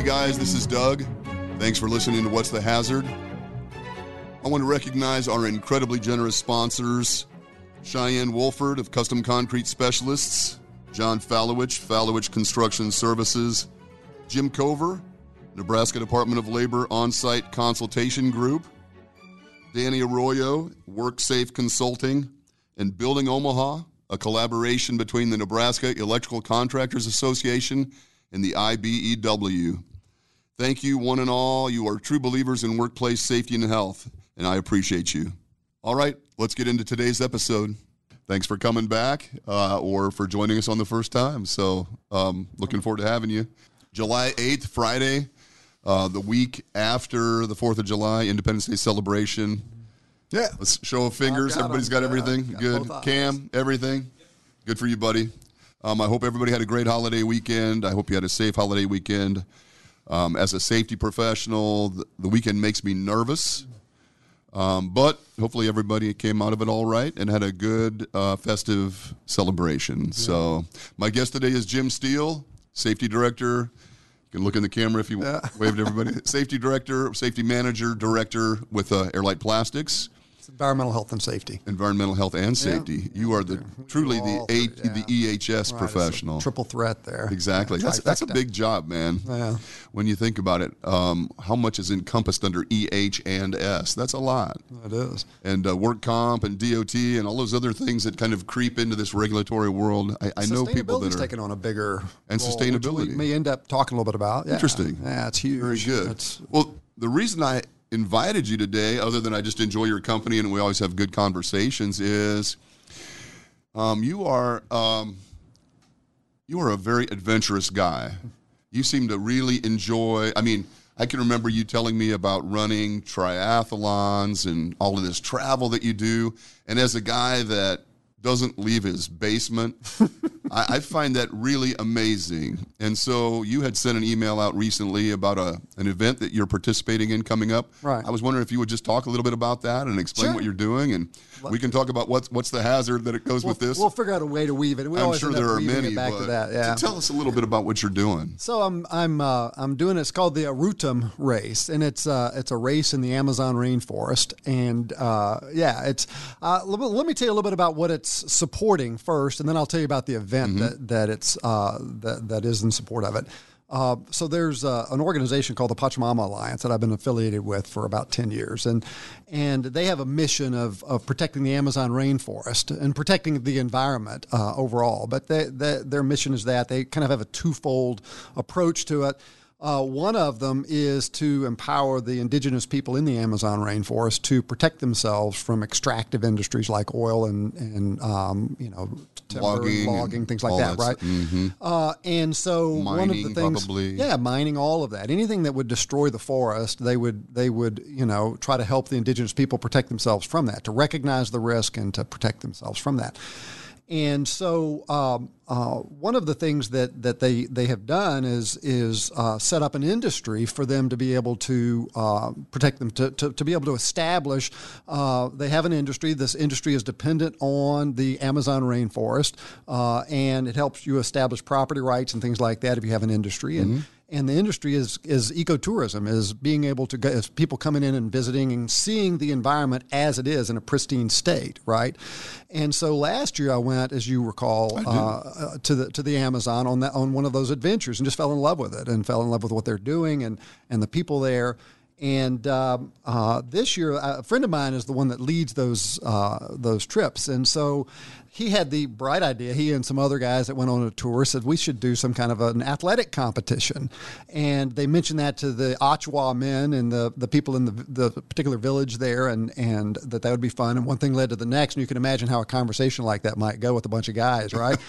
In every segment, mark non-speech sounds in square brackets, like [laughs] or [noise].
Hey guys, this is Doug. Thanks for listening to What's the Hazard. I want to recognize our incredibly generous sponsors Cheyenne Wohlford of Custom Concrete Specialists, John Falewitch, Falewitch Construction Services, Jim Cover, Nebraska Department of Labor On Site Consultation Group, Danni Arroyo, WorkSafe Consulting, and Building Omaha, a collaboration between the Nebraska Electrical Contractors Association and the IBEW. Thank you, one and all. You are true believers in workplace safety and health, and I appreciate you. All right, let's get into today's episode. Thanks for coming back uh, or for joining us on the first time. So, um, looking forward to having you. July 8th, Friday, uh, the week after the 4th of July, Independence Day celebration. Yeah. Let's show of fingers. got Everybody's 'em. got Yeah, everything. got Good. Cam, everything. Good for you, buddy. Um, I hope everybody had a great holiday weekend. I hope you had a safe holiday weekend. Um, as a safety professional, the, the weekend makes me nervous. Um, but hopefully everybody came out of it all right and had a good uh, festive celebration. So my guest today is Jim Steele, safety director. You can look in the camera if you wave to everybody. [laughs] safety director, safety manager, director with uh, Airlight Plastics, environmental health and safety. environmental health and safety. You are the truly the A, yeah. the EHS Right, professional. triple threat there. Exactly. Yeah, That's, that's a big job, man. Yeah. When you think about it, um, how much is encompassed under EH and S? That's a lot. It is. And uh, work comp and DOT and all those other things that kind of creep into this regulatory world. I, I know people that are taking on a bigger And role, sustainability. we may end up talking a little bit about. Yeah. Interesting. Yeah, it's huge. very good. It's, well, the reason I invited you today, other than I just enjoy your company and we always have good conversations, is um, you are um, you are a very adventurous guy. You seem to really enjoy. I mean, I can remember you telling me about running triathlons and all of this travel that you do. And as a guy that doesn't leave his basement, [laughs] I, I find that really amazing. And so you had sent an email out recently about a an event that you're participating in coming up. Right. I was wondering if you would just talk a little bit about that and explain Sure. what you're doing, and we can talk about what's what's the hazard that it goes we'll, with this. we'll figure out a way to weave it. We I'm sure there are many, back but to that. Yeah. tell us a little bit about what you're doing. So I'm I'm uh, I'm doing it's called the Arutum race, and it's uh, it's a race in the Amazon rainforest, and uh, yeah, it's uh, let, me, let me tell you a little bit about what it's supporting first, and then I'll tell you about the event that that it's uh, that that is in support of it. Uh, so there's uh, an organization called the Pachamama Alliance that I've been affiliated with for about ten years, and and they have a mission of, of protecting the Amazon rainforest and protecting the environment uh, overall. But they, they, their mission is that they kind of have a twofold approach to it. Uh, one of them is to empower the indigenous people in the Amazon rainforest to protect themselves from extractive industries like oil and and um, you know Logging logging things like that, right? stuff. Uh, and so one of the things, probably. yeah, mining, all of that, anything that would destroy the forest, they would they would you know try to help the indigenous people protect themselves from that, to recognize the risk and to protect themselves from that. And so, um, uh, one of the things that, that they, they have done is is uh, set up an industry for them to be able to uh, protect them to, to, to be able to establish. Uh, they have an industry. This industry is dependent on the Amazon rainforest, uh, and it helps you establish property rights and things like that if you have an industry. And and the industry is is ecotourism is being able to go is people coming in and visiting and seeing the environment as it is in a pristine state right? And so last year i went as you recall uh, uh, to the to the amazon on that on one of those adventures and just fell in love with it and fell in love with what they're doing and and the people there. And um, uh, this year, a friend of mine is the one that leads those uh, those trips, and so he had the bright idea. He and some other guys that went on a tour said we should do some kind of an athletic competition, and they mentioned that to the Achuar men and the, the people in the, the particular village there, and and that that would be fun. And one thing led to the next, and you can imagine how a conversation like that might go with a bunch of guys, right? [laughs]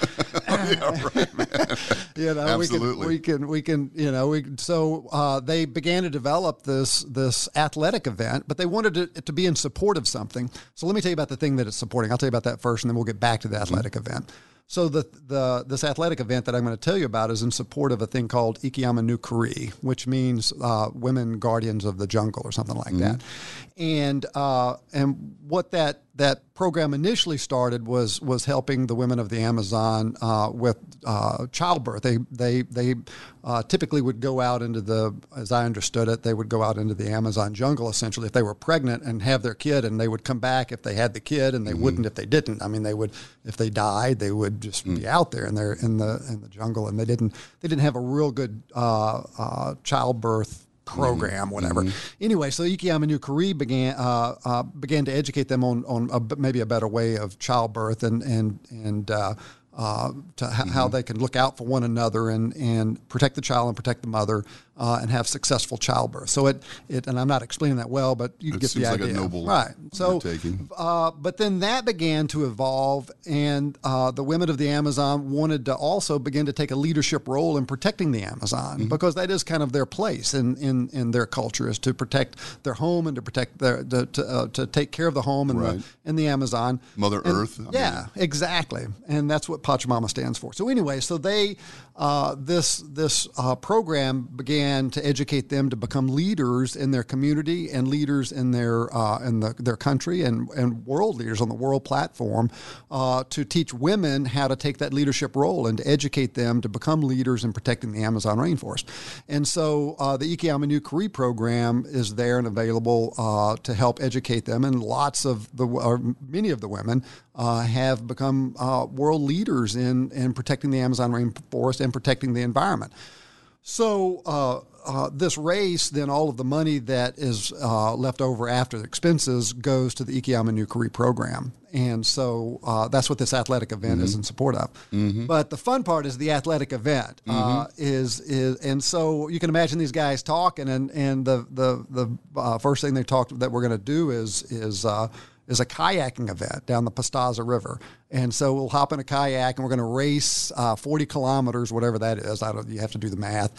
Yeah, [laughs] you know, Absolutely. we can we can we can you know we so uh, they began to develop this this athletic event, but they wanted it to be in support of something. So let me tell you about the thing that it's supporting. I'll tell you about that first, and then we'll get back to the athletic event. So the the this athletic event that I'm going to tell you about is in support of a thing called Ikiyama no Kuri, which means uh, women guardians of the jungle or something like that. And uh, and what that that program initially started was was helping the women of the Amazon uh, with uh, childbirth. They they they uh, typically would go out into the, as I understood it, they would go out into the Amazon jungle essentially if they were pregnant and have their kid, and they would come back if they had the kid, and they wouldn't if they didn't. I mean, they would if they died, they would just be out there in their in the in the jungle, and they didn't they didn't have a real good uh, uh, childbirth program, whatever. Anyway, so Ikiyama no Kuri began uh, uh, began to educate them on on a, maybe a better way of childbirth and and and. Uh, uh, to h- how they can look out for one another and, and protect the child and protect the mother uh, and have successful childbirth. So it, it and I'm not explaining that well, but you It get the like a idea. noble right. So uh, but then that began to evolve, and uh, the women of the Amazon wanted to also begin to take a leadership role in protecting the Amazon Mm-hmm. because that is kind of their place in, in, in their culture is to protect their home and to protect their to to, uh, to take care of the home and Right. the in the Amazon. Mother And- Earth, I mean- yeah, exactly, and that's what Pachamama stands for. So anyway, so they uh, this this uh, program began to educate them to become leaders in their community and leaders in their uh, in the, their country and and world leaders on the world platform uh, to teach women how to take that leadership role and to educate them to become leaders in protecting the Amazon rainforest. And so uh, the Kuri program is there and available to help educate them, and lots of the or many of the women have become world leaders in in protecting the Amazon rainforest and protecting the environment. So uh, uh, this race, then all of the money that is uh, left over after the expenses goes to the Ikiyama no Kuri program, and so uh, that's what this athletic event is in support of. But the fun part is the athletic event uh, is is, and so you can imagine these guys talking, and and the the the uh, first thing they talked that we're going to do is is. Is a kayaking event down the Pastaza River. And so we'll hop in a kayak and we're going to race uh, 40 kilometers, whatever that is. I don't, you have to do the math.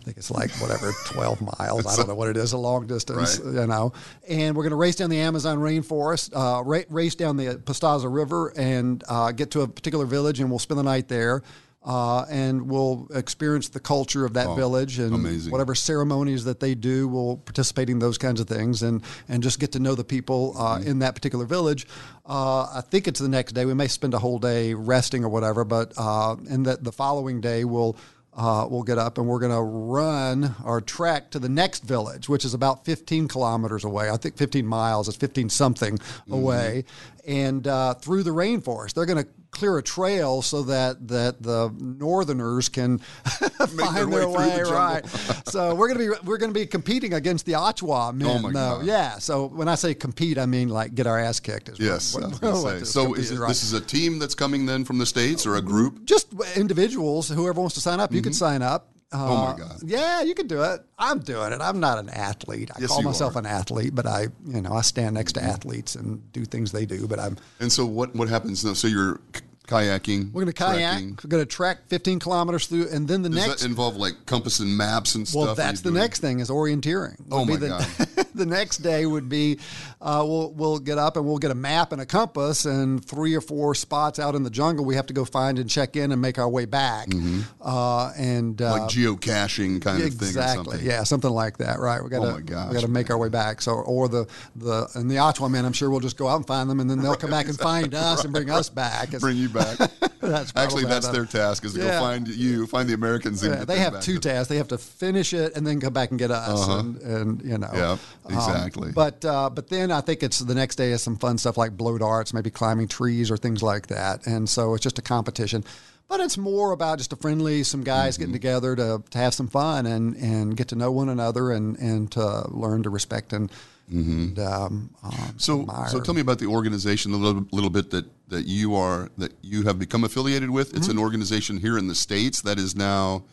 I think it's like whatever, [laughs] 12 miles. I don't know what it is, a long distance, Right. you know. And we're going to race down the Amazon rainforest, uh, ra- race down the Pastaza River and uh, get to a particular village and we'll spend the night there. Uh, and we'll experience the culture of that village and amazing. whatever ceremonies that they do. We'll participate in those kinds of things and and just get to know the people uh, in that particular village. Uh, I think it's the next day. We may spend a whole day resting or whatever, but uh, and that the following day we'll. Uh, we'll get up and we're going to run or trek to the next village, which is about 15 kilometers away. I think 15 miles is 15 something away, and uh, through the rainforest. They're going to clear a trail so that that the northerners can find their their way the right. so we're gonna be we're gonna be competing against the Achuar men. Oh, my though. God. Yeah. So when I say compete, I mean like get our ass kicked. Yes, what- [laughs] what- So is it, right. this is a team that's coming then from the states or a group? just individuals. Whoever wants to sign up, you can sign up. Uh, Mm-hmm. Oh, my God. Yeah, you can do it. I'm doing it. I'm not an athlete. I Yes, call myself are. Mm-hmm. an athlete, but I, you know, I stand next to athletes and do things they do. But I'm And so what what happens now? So you're kayaking. we're going to kayak. trekking. We're going to trek 15 kilometers through, and then the Does next that involve like compass and maps and stuff? Well, that's the doing- next thing is orienteering. Oh, Would be my the, God. [laughs] the next day would be uh, we'll we'll get up and we'll get a map and a compass and three or four spots out in the jungle we have to go find and check in and make our way back. Uh, and uh, Mm-hmm. Like geocaching kind of thing exactly, yeah, something like that. Right? We got Oh, to gosh, we got to make our way back. So or the the and the Ottawan men, I'm sure we'll just go out and find them and then they'll come back and find [laughs] us and bring us back. It's- Bring you back. [laughs] that's Actually, that's how their task is to Yeah. go find you, find the Americans. and Yeah, they have back two tasks. They have to finish it and then come back and get us, and, and you know. Yeah, Um, exactly. but uh, but then I think it's the next day is some fun stuff like blow darts, maybe climbing trees or things like that, and so it's just a competition. But it's more about just a friendly, some guys Mm-hmm. getting together to, to have some fun and, and get to know one another and, and to learn to respect and, and um, um, Mm-hmm. So, so tell me about the organization a little, little bit that, that you are that you have become affiliated with. It's Mm-hmm. an organization here in the states that is now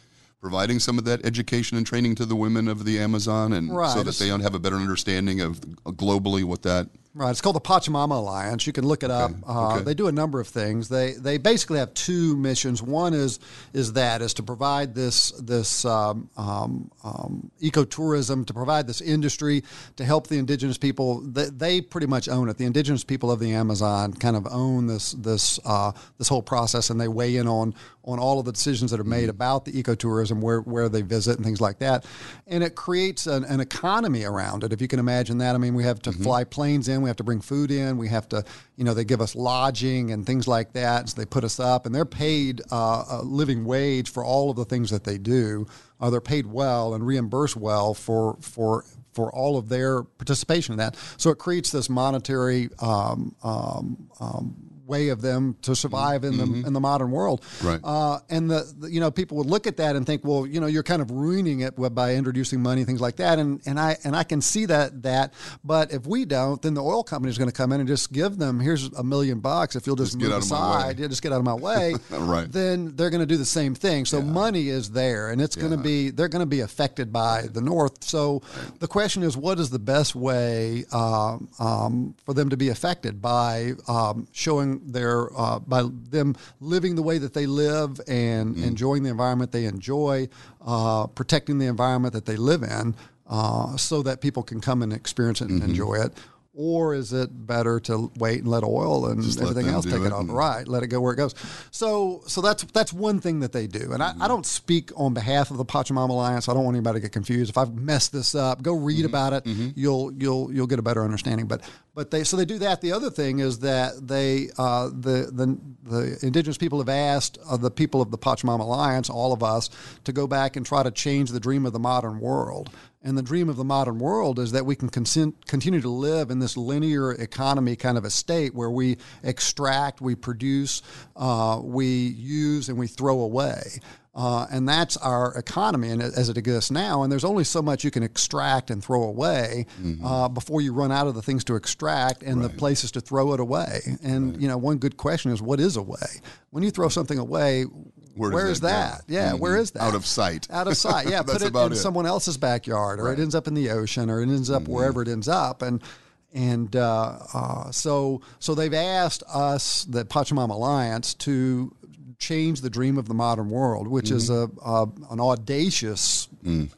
providing some of that education and training to the women of the Amazon, and Right. so that they have a better understanding of globally what that Right. It's called the Pachamama Alliance. You can look it up. Uh, okay. They do a number of things. They they basically have two missions. One is is that is to provide this this um, um, um, ecotourism, to provide this industry, to help the indigenous people. They, they pretty much own it. The indigenous people of the Amazon kind of own this this uh, this whole process, and they weigh in on on all of the decisions that are made about the ecotourism, where where they visit and things like that. And it creates an, an economy around it. If you can imagine that, I mean, we have to fly planes in, we have to bring food in, we have to, you know, they give us lodging and things like that. So they put us up, and they're paid uh, a living wage for all of the things that they do. Uh, they're paid well and reimbursed well for for for all of their participation in that. So it creates this monetary um, um, um, way of them to survive in the in the modern world. Right. Uh, and the, the you know people would look at that and think, well, you know, you're kind of ruining it by introducing money, things like that. And and I and I can see that that. But if we don't, then the oil company is going to come in and just give them here's a million bucks if you'll just, Just get move out of my way. aside, yeah, just get out of my way. [laughs] Right. Then they're going to do the same thing. So money is there, and it's going to be they're going to be affected by the North. So the question is, what is the best way um, um, for them to be affected by um, showing their uh, by them living the way that they live and enjoying the environment they enjoy, uh, protecting the environment that they live in, uh, so that people can come and experience it and enjoy it. Or is it better to wait and let oil and let everything else take it, it off? Right, let it go where it goes. So, so that's that's one thing that they do, and I, I don't speak on behalf of the Pachamama Alliance. I don't want anybody to get confused. If I've messed this up, go read about it. You'll you'll you'll get a better understanding. But but they so they do that. The other thing is that they uh, the the the indigenous people have asked uh, the people of the Pachamama Alliance, all of us, to go back and try to change the dream of the modern world. And the dream of the modern world is that we can consent, continue to live in this linear economy kind of a state where we extract, we produce, uh, we use, and we throw away. Uh, and that's our economy and as it exists now. And there's only so much you can extract and throw away uh, before you run out of the things to extract and the places to throw it away. And you know, one good question is, what is away? When you throw something away, Where where is that that? Yeah, where is that? Out of sight. Out of sight. Yeah, [laughs] put it in it. someone else's backyard, or it ends up in the ocean, or it ends up wherever it ends up, and and uh, uh, so so they've asked us, the Pachamama Alliance, to change the dream of the modern world, which is a, a an audacious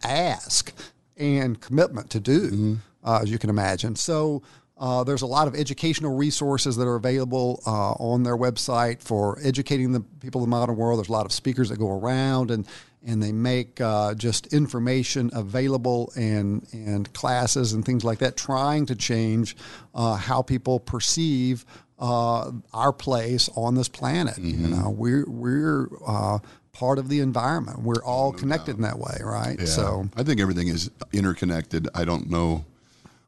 ask and commitment to do, uh, as you can imagine. So. Uh, there's a lot of educational resources that are available uh, on their website for educating the people of the modern world. There's a lot of speakers that go around and and they make uh, just information available and and classes and things like that, trying to change uh, how people perceive uh, our place on this planet. You know, we're we're uh, part of the environment. We're all connected in that way, right? Yeah. So I think everything is interconnected. I don't know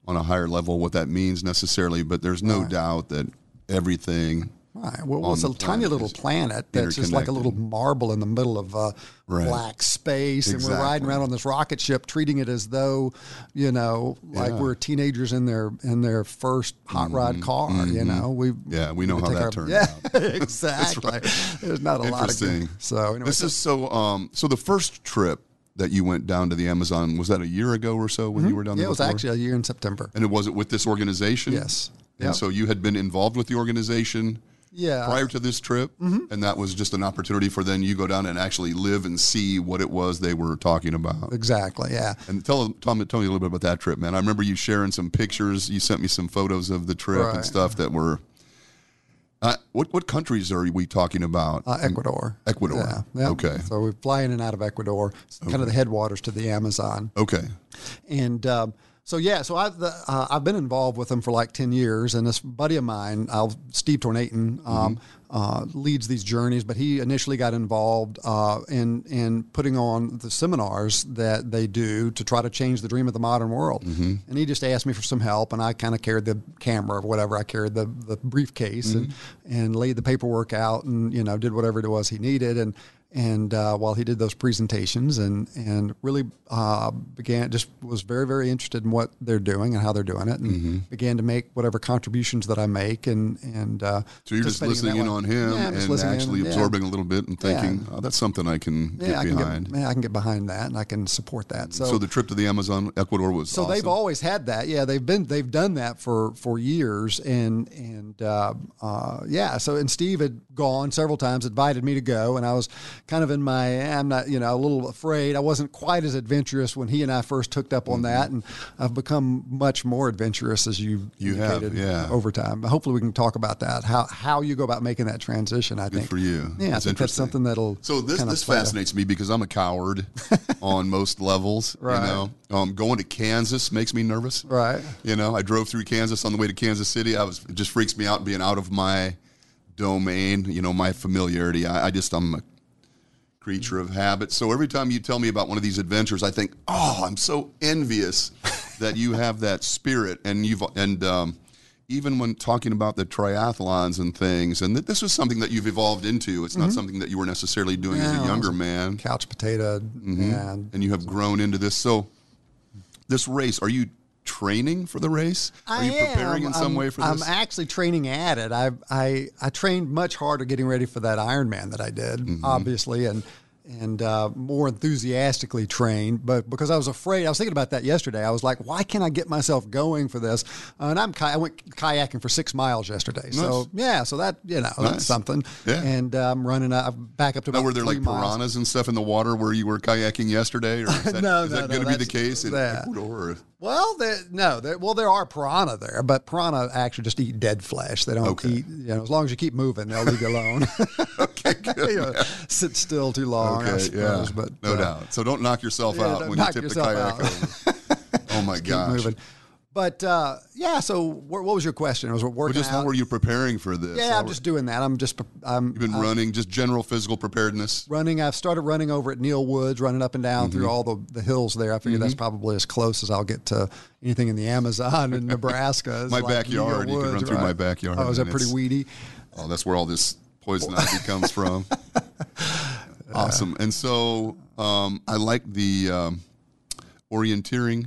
on a higher level what that means necessarily, but there's no doubt that everything. Right. Well, on it's a tiny little planet that's just like a little marble in the middle of uh, Right. black space, and we're riding around on this rocket ship, treating it as though, you know, like Yeah. we're teenagers in their in their first hot rod car. You know, we Mm-hmm. Yeah, we know how that our- turned [laughs] yeah, out. [laughs] exactly. There's not a lot of good. So anyway, This so- is so. Um, so the first trip that you went down to the Amazon was that a year ago or so when you were down Mm-hmm. yeah, there? it was before? actually a year in September. And it was it with this organization? Yes. And Yep. so you had been involved with the organization Yeah. prior to this trip, Mm-hmm. and that was just an opportunity for then you go down and actually live and see what it was they were talking about. Exactly. Yeah. And tell Tom, tell me a little bit about that trip, man. I remember you sharing some pictures. You sent me some photos of the trip and stuff that were. Uh, what what countries are we talking about? Uh, Ecuador. Ecuador. Yeah. yeah. Okay. So we fly in and out of Ecuador, it's kind of the headwaters to the Amazon. okay. And um, so yeah, so I've the, uh, I've been involved with them for like ten years, and this buddy of mine, uh, Steve Tornaton, um, uh, leads these journeys. But he initially got involved uh, in in putting on the seminars that they do to try to change the dream of the modern world. And he just asked me for some help, and I kind of carried the camera or whatever. I carried the the briefcase and and laid the paperwork out, and you know did whatever it was he needed, and and uh, while he did those presentations and and really uh, began just was very very interested in what they're doing and how they're doing it and Mm-hmm. began to make whatever contributions that I make and and uh, So you're just participating in listening in on him Yeah, and listening in, actually yeah. absorbing a little bit and Yeah. thinking, oh, that's something I can yeah, get I can behind. get, yeah, I can get behind that, and I can support that. So, so, the trip to the Amazon, Ecuador was so awesome. they've always had that. Yeah, they've been they've done that for for years, and and uh, uh, yeah. So and Steve had gone several times, invited me to go, and I was kind of in my I'm not you know a little afraid. I wasn't quite as adventurous when he and I first hooked up on that, and I've become much more adventurous as you Mm-hmm. You have, yeah. over time. Hopefully, we can talk about that how how you go about making that transition. I Good think for you. Yeah, I That's think that's something that'll So this this fascinates me because I'm a coward [laughs] on most levels. Right. You know, um, going to Kansas makes me nervous. Right. You know, I drove through Kansas on the way to Kansas City. I was it just freaks me out being out of my domain. You know, my familiarity. I, I just I'm a creature of habit. So every time you tell me about one of these adventures, I think, oh, I'm so envious [laughs] that you have that spirit, and you've and um, even when talking about the triathlons and things, and that this was something that you've evolved into. It's not something that you were necessarily doing as Mm-hmm. A younger man, couch potato and and you have grown into this. So, this race, are you training for the race? Are you preparing in some I'm- way for this? I'm actually training at it. I I I trained much harder getting ready for that Ironman that I did, Mm-hmm. obviously, and and uh, more enthusiastically trained. But because I was afraid, I was thinking about that yesterday. I was like, why can't I get myself going for this? Uh, and I'm ki- I went kayaking for six miles yesterday. So yeah, so that you know Nice. that's something. Yeah. And uh, I'm running. uh, back up to now, were there like miles. piranhas and stuff in the water where you were kayaking yesterday, or is [laughs] that, No, is no, that no, going to be the case in that- Ecuador? Or? Well, there, no, there, well, there are piranha there, but piranha actually just eat dead flesh. They don't Okay. eat, you know, as long as you keep moving, they'll leave you alone. [laughs] Okay, [laughs] good. You know, sit still too long, I Okay, suppose. yeah, But no uh, doubt. So don't knock yourself yeah, out when you tip the kayak over. [laughs] Oh my keep gosh! moving. But uh, yeah, so what, what was your question? Was working just how were you preparing for this? yeah, How I'm were- just doing that. I'm just I'm You've been running, just general physical preparedness. running. I've started running over at Neale Woods, running up and down Mm-hmm. through all the, the hills there. I figure that's probably as close as I'll get to anything in the Amazon in [laughs] Nebraska. My like backyard. You can run Woods, through my backyard Oh, is that pretty weedy? Oh, that's where all this poison ivy comes from. [laughs] awesome. And so um, I like the um, orienteering.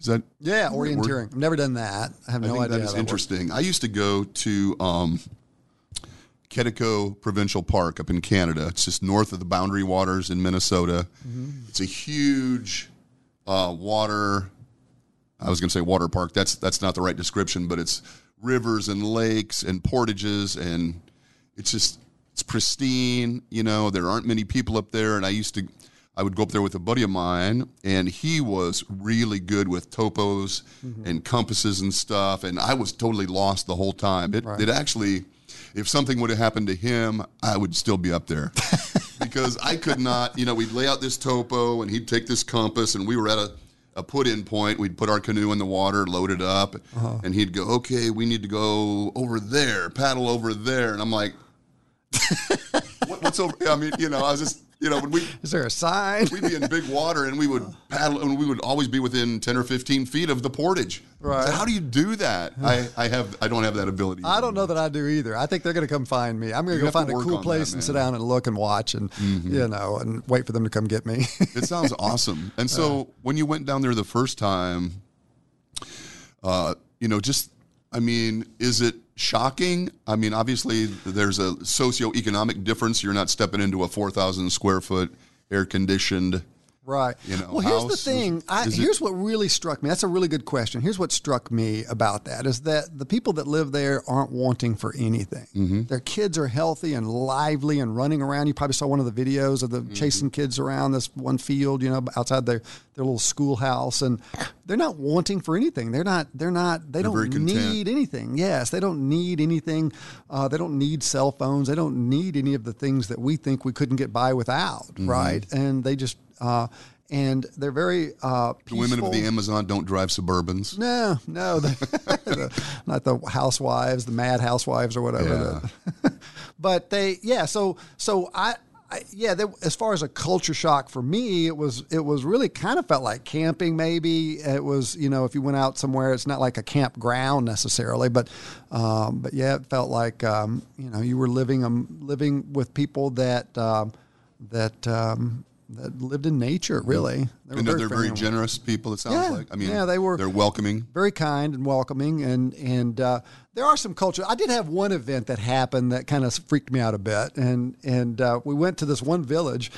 Is that Yeah, orienteering. I've never done that. I have I no think idea. that is works. interesting. I used to go to um, Quetico Provincial Park up in Canada. It's just north of the Boundary Waters in Minnesota. Mm-hmm. It's a huge uh, water. I was going to say water park. That's that's not the right description, but it's rivers and lakes and portages, and it's just it's pristine. You know, there aren't many people up there, and I used to. I would go up there with a buddy of mine, and he was really good with topos mm-hmm. and compasses and stuff. And I was totally lost the whole time. It, it actually, if something would have happened to him, I would still be up there [laughs] because I could not. You know, we'd lay out this topo, and he'd take this compass, and we were at a, a put in point. We'd put our canoe in the water, load it up, uh-huh. and he'd go, "Okay, we need to go over there, paddle over there," and I'm like, [laughs] what, "What's over?" I mean, you know, I was just, you know, when we [laughs] Is there a sign? we'd be in big water and we would paddle and we would always be within 10 or 15 feet of the portage Right. So how do you do that I, I have i don't have that ability I don't know that I do either. I think they're going to come find me. I'm going to go have to find a work cool on place that, and sit man. down and look and watch and you know and wait for them to come get me. [laughs] it sounds awesome and so when you went down there the first time uh, you know just i mean is it shocking. I mean obviously there's a socioeconomic difference. You're not stepping into a 4000 square foot air conditioned Right. You know, well, here's the thing. I, is it- here's what really struck me. That's a really good question. Here's what struck me about that is that the people that live there aren't wanting for anything. Mm-hmm. Their kids are healthy and lively and running around. You probably saw one of the videos of the Mm-hmm. chasing kids around this one field, you know, outside their their little schoolhouse, and they're not wanting for anything. They're not. They're not. They very don't need anything. Yes, they don't need anything. Uh, they don't need cell phones. They don't need any of the things that we think we couldn't get by without. Mm-hmm. Right, and they just. Uh, and they're very uh, the women of the amazon don't drive suburbans No, no, [laughs] the, the- not the housewives, the mad housewives or whatever. that- [laughs] but they, yeah. So, so I, I yeah. There, as far as a culture shock for me, it was, it was really kind of felt like camping. Maybe it was, you know, if you went out somewhere, it's not like a campground necessarily, but, um, but yeah, it felt like, um, you know, you were living, um, living with people that, um, that. Um, that lived in nature, really. They were and they're very generous people it sounds Yeah. like i mean Yeah, they were- they're welcoming very kind and welcoming, and and uh, there are some culture. I did have one event that happened that kind of freaked me out a bit, and and uh, we went to this one village,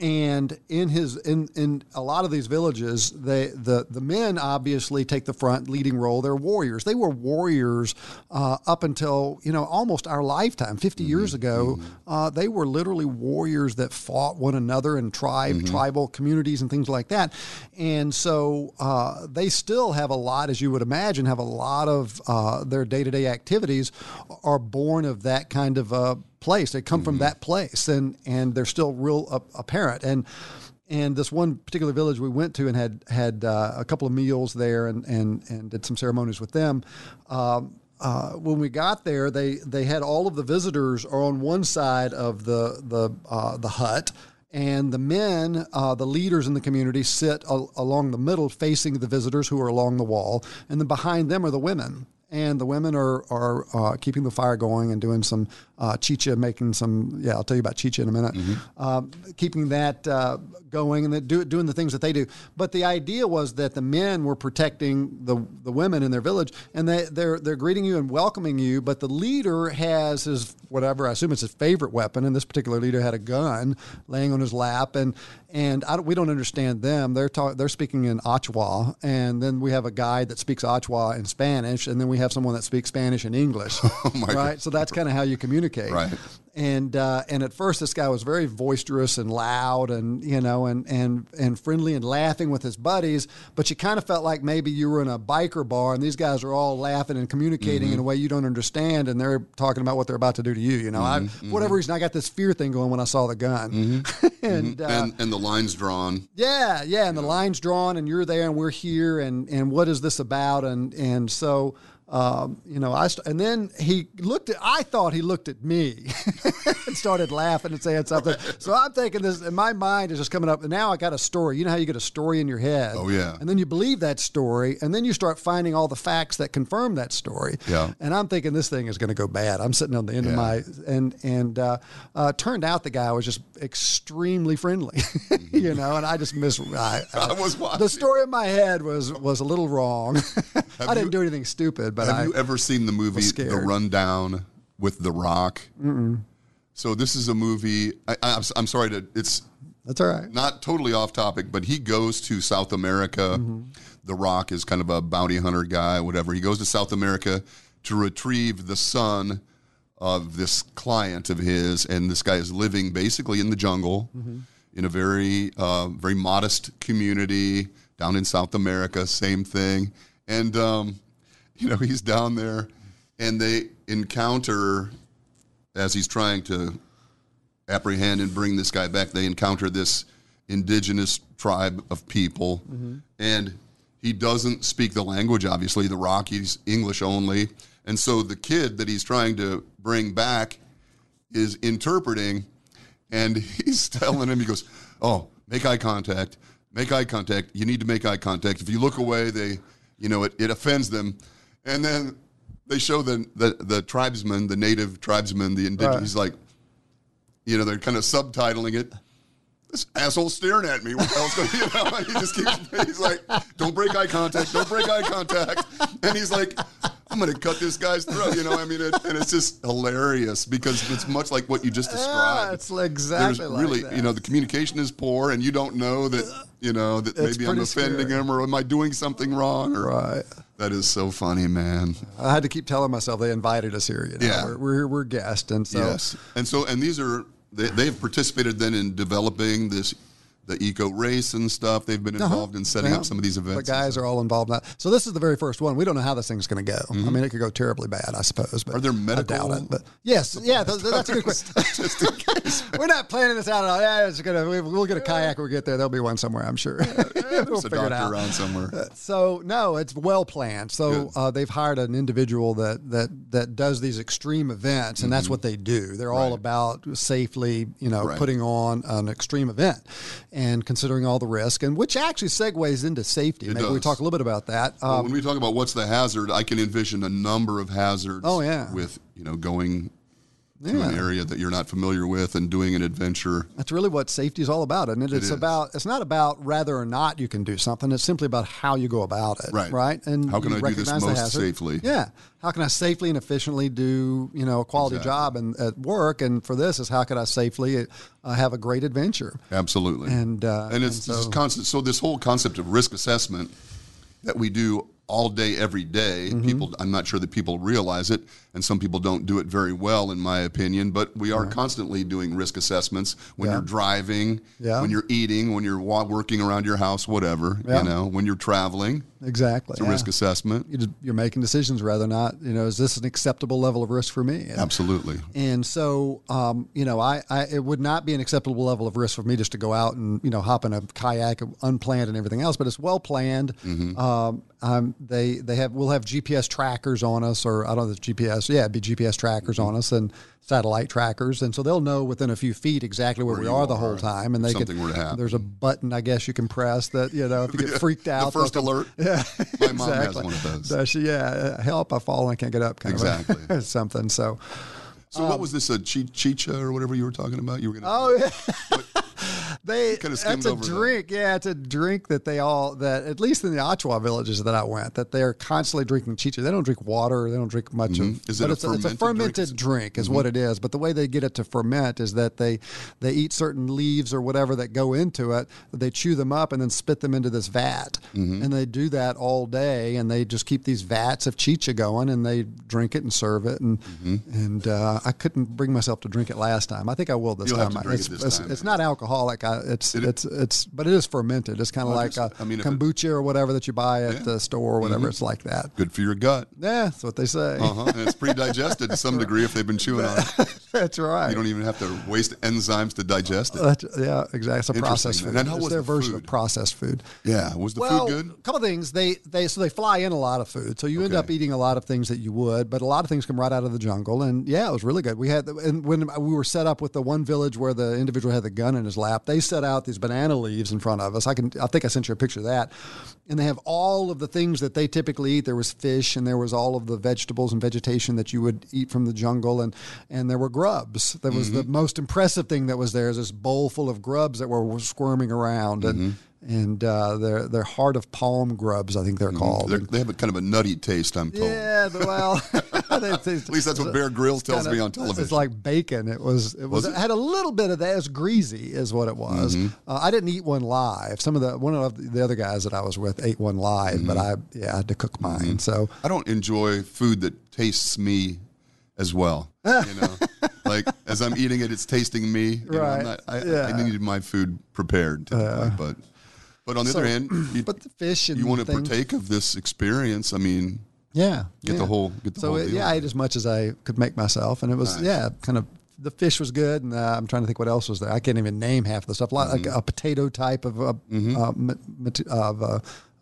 and in his in in a lot of these villages, they the the men obviously take the front leading role. They're warriors. They were warriors uh, up until you know almost our lifetime, 50 Mm-hmm. years ago. Uh, they were literally warriors that fought one another in tribe Mm-hmm. tribal communities and things like that. And so uh, they still have a lot, as you would imagine, have a lot of uh, their day to day activities are born of that kind of uh, place. They come from that place, and and they're still real uh, apparent. And and this one particular village we went to and had had uh, a couple of meals there and and and did some ceremonies with them. Um, uh, when we got there, they they had all of the visitors are on one side of the the uh, the hut, and the men, uh, the leaders in the community, sit al- along the middle, facing the visitors who are along the wall, and then behind them are the women. And the women are are uh, keeping the fire going and doing some uh, chicha, making some. Yeah, I'll tell you about chicha in a minute. Um, keeping that uh, going and do, doing the things that they do. But the idea was that the men were protecting the the women in their village, and they they're they're greeting you and welcoming you. But the leader has his whatever I assume it's his favorite weapon, and this particular leader had a gun laying on his lap, and and I don't, we don't understand them. They're talk, they're speaking in Achuar, and then we have a guy that speaks Achuar in Spanish, and then we have someone that speaks Spanish and English. [laughs] Oh, right, so that's kind of how you communicate. Right. And uh, and at first, this guy was very boisterous and loud, and you know, and and and friendly and laughing with his buddies. But you kind of felt like maybe you were in a biker bar, and these guys are all laughing and communicating mm-hmm. in a way you don't understand, and they're talking about what they're about to do to you. You know, I, mm-hmm, for whatever mm-hmm. reason, I got this fear thing going when I saw the gun, [laughs] and. Uh, and and the lines drawn. yeah, yeah, and the line's drawn, and you're there, and we're here, and and what is this about? And and so, um, you know, I st- and then he looked at. I thought he looked at me [laughs] and started laughing and saying something. So I'm thinking this, and my mind is just coming up. And now I got a story. You know how you get a story in your head? Oh, yeah. And then you believe that story, and then you start finding all the facts that confirm that story. Yeah. And I'm thinking this thing is going to go bad. I'm sitting on the end of my and and uh, uh, turned out the guy was just extremely friendly, [laughs] you know. And I just miss. I, [laughs] I was watching. the story in my head was was a little wrong. I didn't you- do anything stupid, but Have I you ever seen the movie The. Rundown with The Rock? Mm-mm. So this is a movie. I, I'm, I'm sorry to. It's that's all right. not totally off topic, but he goes to South America. Mm-hmm. The Rock is kind of a bounty hunter guy, whatever. He goes to South America to retrieve the son of this client of his, and this guy is living basically in the jungle Mm-hmm. in a very, uh, very modest community down in South America. Same thing, and um, you know he's down there, and they encounter as he's trying to apprehend and bring this guy back, they encounter this indigenous tribe of people, mm-hmm. and he doesn't speak the language. Obviously, the Rockies English only, and so the kid that he's trying to bring back is interpreting, and [laughs] he's telling him, he goes, "Oh, make eye contact, make eye contact. You need to make eye contact. If you look away, they, you know, it, it offends them." And then they show the the, the tribesman, the native tribesmen, the indigenous. Right. He's like, you know, they're kind of subtitling it. This asshole's staring at me. What the hell's going? [laughs] You know, he just keeps. He's like, "Don't break eye contact. Don't break eye contact." And he's like, "I'm going to cut this guy's throat." You know, I mean, it, and it's just hilarious because it's much like what you just Yeah, described. it's exactly There's like really, that. you know, the communication is poor, and you don't know that, you know, that It's maybe I'm offending scary. him or am I doing something wrong? Or, Right. That is so funny, man. I had to keep telling myself they invited us here. You know? Yeah. we're, we're we're guests, and so yes, and so and these are they, they've participated then in developing this the eco race and stuff. They've been involved in setting Uh-huh. Yeah. up some of these events. The guys are all involved in that. So this is the very first one. We don't know how this thing's going to go. I mean, it could go terribly bad, I suppose. But Mm-hmm. Are there I doubt medical- it. But yes, yeah, th- th- that's a good question. [laughs] Just in case. [laughs] We're not planning this out at all. Yeah, it's gonna. we- We'll get a kayak when we get there. There'll be one somewhere, I'm sure. [laughs] we'll There's a figure it doctor out. around somewhere. So no, it's well planned. So uh, they've hired an individual that that that does these extreme events, and that's what they do. They're all Mm-hmm. About safely, you know, Right. putting on an extreme event and considering all the risk, and which actually segues into safety. Maybe we talk a little bit about that. Well, Um, when we talk about what's the hazard, I can envision a number of hazards. Oh, yeah. with you know going to an area that you're not familiar with and doing an adventure. That's really what safety is all about, and it? it's is. about it's not about whether or not you can do something. It's simply about how you go about it, Right. Right? And How can I do this most hazard. safely? Yeah. How can I safely and efficiently do you know a quality Exactly. job and at work? And for this is how can I safely uh, have a great adventure? Absolutely. And, uh, and it's and this constant. So this whole concept of risk assessment that we do all day, every day, Mm-hmm. People, I'm not sure that people realize it, and some people don't do it very well, in my opinion. But we are constantly doing risk assessments when Yeah. you're driving, Yeah. when you're eating, when you're working around your house, whatever. Yeah. You know, when you're traveling, Exactly. it's a risk assessment. You just- You're making decisions rather not you know is this an acceptable level of risk for me? And- Absolutely. And so, um, you know, I, I it would not be an acceptable level of risk for me just to go out and you know hop in a kayak unplanned and everything else. But it's well planned. Um, um, they they have we'll have GPS trackers on us, or I don't know if it's GPS. Yeah, it'd be GPS trackers on us and satellite trackers, and so they'll know within a few feet exactly where, we you are the whole time. And they something can, were to happen. There's a button I guess you can press that you know if you get [laughs] freaked The out. first alert. [laughs] Yeah, My mom has exactly. one of those. She? Yeah, uh, help! I fall and I can't get up. Kind Exactly. of a- [laughs] something. So. So what was this? A chi- chicha or whatever you were talking about? You were going to. Oh yeah. They Kinda skimmed that's a over that. drink. Yeah, it's a drink that they all that at least in the Achuar villages that I went that they're constantly drinking chicha. They don't drink water. They don't drink much of. Mm-hmm. Is it but a it's, a, it's a fermented drink? fermented Is it- drink, is what it is. But the way they get it to ferment is that they they eat certain leaves or whatever that go into it. They chew them up and then spit them into this vat, Mm-hmm. and they do that all day. And they just keep these vats of chicha going, and they drink it and serve it. And Mm-hmm. and uh, I couldn't bring myself to drink it last time. I think I will this You'll have time. it's, it this it's, time. it's not alcoholic. I, it's It- it's it's but it is fermented. It's kind of like a I mean, if it- kombucha or whatever that you buy at Yeah. the store or whatever. It's like that. Good for your gut. Yeah, that's what they say. Uh-huh. And it's pre-digested to some degree if they've been chewing on it. [laughs] that's right. You don't even have to waste enzymes to digest it. That's- yeah, exactly. It's a processed food. And how it's was their the version food? of processed food. Yeah. Was the well, food good? a couple things. They they so they fly in a lot of food, so you end up eating a lot of things that you would, but a lot of things come right out of the jungle. And yeah, it was really good. We had and when we were set up with the one village where the individual had the gun in his lap, they set out these banana leaves in front of us. I can I think I sent you a picture of that, and they have all of the things that they typically eat. There was fish, and there was all of the vegetables and vegetation that you would eat from the jungle, and and there were grubs. That was Mm-hmm. the most impressive thing that was there. Is this bowl full of grubs that were squirming around and Mm-hmm. And uh, they're they're heart of palm grubs, I think they're called. They're, they have a kind of a nutty taste, I'm told. yeah, well, [laughs] at [laughs] At least that's what Bear Grylls tells me on television. It's like bacon. It was. It was. Was it? had a little bit of that. It was greasy, is what it was. Mm-hmm. Uh, I didn't eat one live. Some of the one of the other guys that I was with ate one live, but I Mm-hmm. yeah I had to cook mine. So I don't enjoy food that tastes me as well. [laughs] You know, like as I'm eating it, it's tasting me. You know, I'm Right. not- I, Yeah. I needed my food prepared, typically, but but on the So- other hand, [clears throat] you, but the fish you want to things- partake of this experience. I mean, Yeah, Get the whole- get the so whole it- yeah, I ate as much as I could make myself, and it was Nice. yeah, kind of. The fish was good, and uh, I'm trying to think what else was there. I can't even name half of the stuff. Like, Mm-hmm. like a potato type of uh, uh, ma- mat- of uh,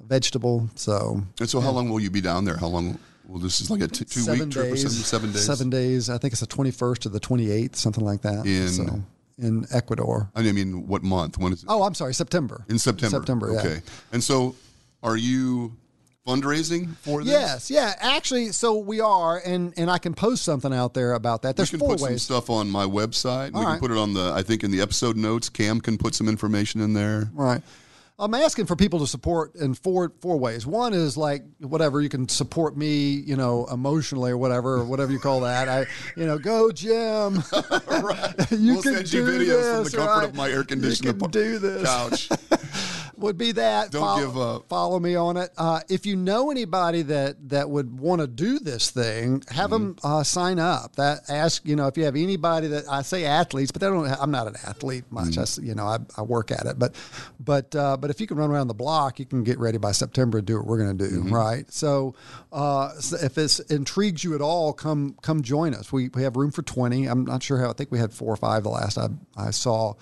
vegetable. So and so how long will you be down there? How long? Well, this is like a t- two seven week trip or days. something. Seven days. Seven days. I think it's the 21st to the 28th, something like that. In- so, in Ecuador. I mean, what month? When is it? Oh, I'm sorry, September. In September. September. Yeah. Okay. And so, are you fundraising for this? Yes, yeah. Actually, so we are, and and I can post something out there about that. We There's can four put some ways. stuff on my website. we All can put it on the. I think in the episode notes, Cam can put some information in there. Right. I'm asking for people to support in four four ways. One is like whatever you can support me, you know, emotionally or whatever, or whatever you call that. I, you know, go Jim. [laughs] right. [laughs] You we'll can send you do videos from this, the comfort right? of my air conditioned can do this. couch. [laughs] would be that. Don't Follow- give up. Follow me on it. Uh, if you know anybody that that would want to do this thing, have them Mm-hmm. uh, sign up. That ask you know if you have anybody that I say athletes, but they don't. I'm not an athlete much. Mm-hmm. I you know I, I work at it, but but uh, but if you can run around the block, you can get ready by September to do what we're going to do. Mm-hmm. Right. So, uh, so if this intrigues you at all, come come join us. We we have room for twenty. I'm not sure how. I think we had four or five the last I I saw.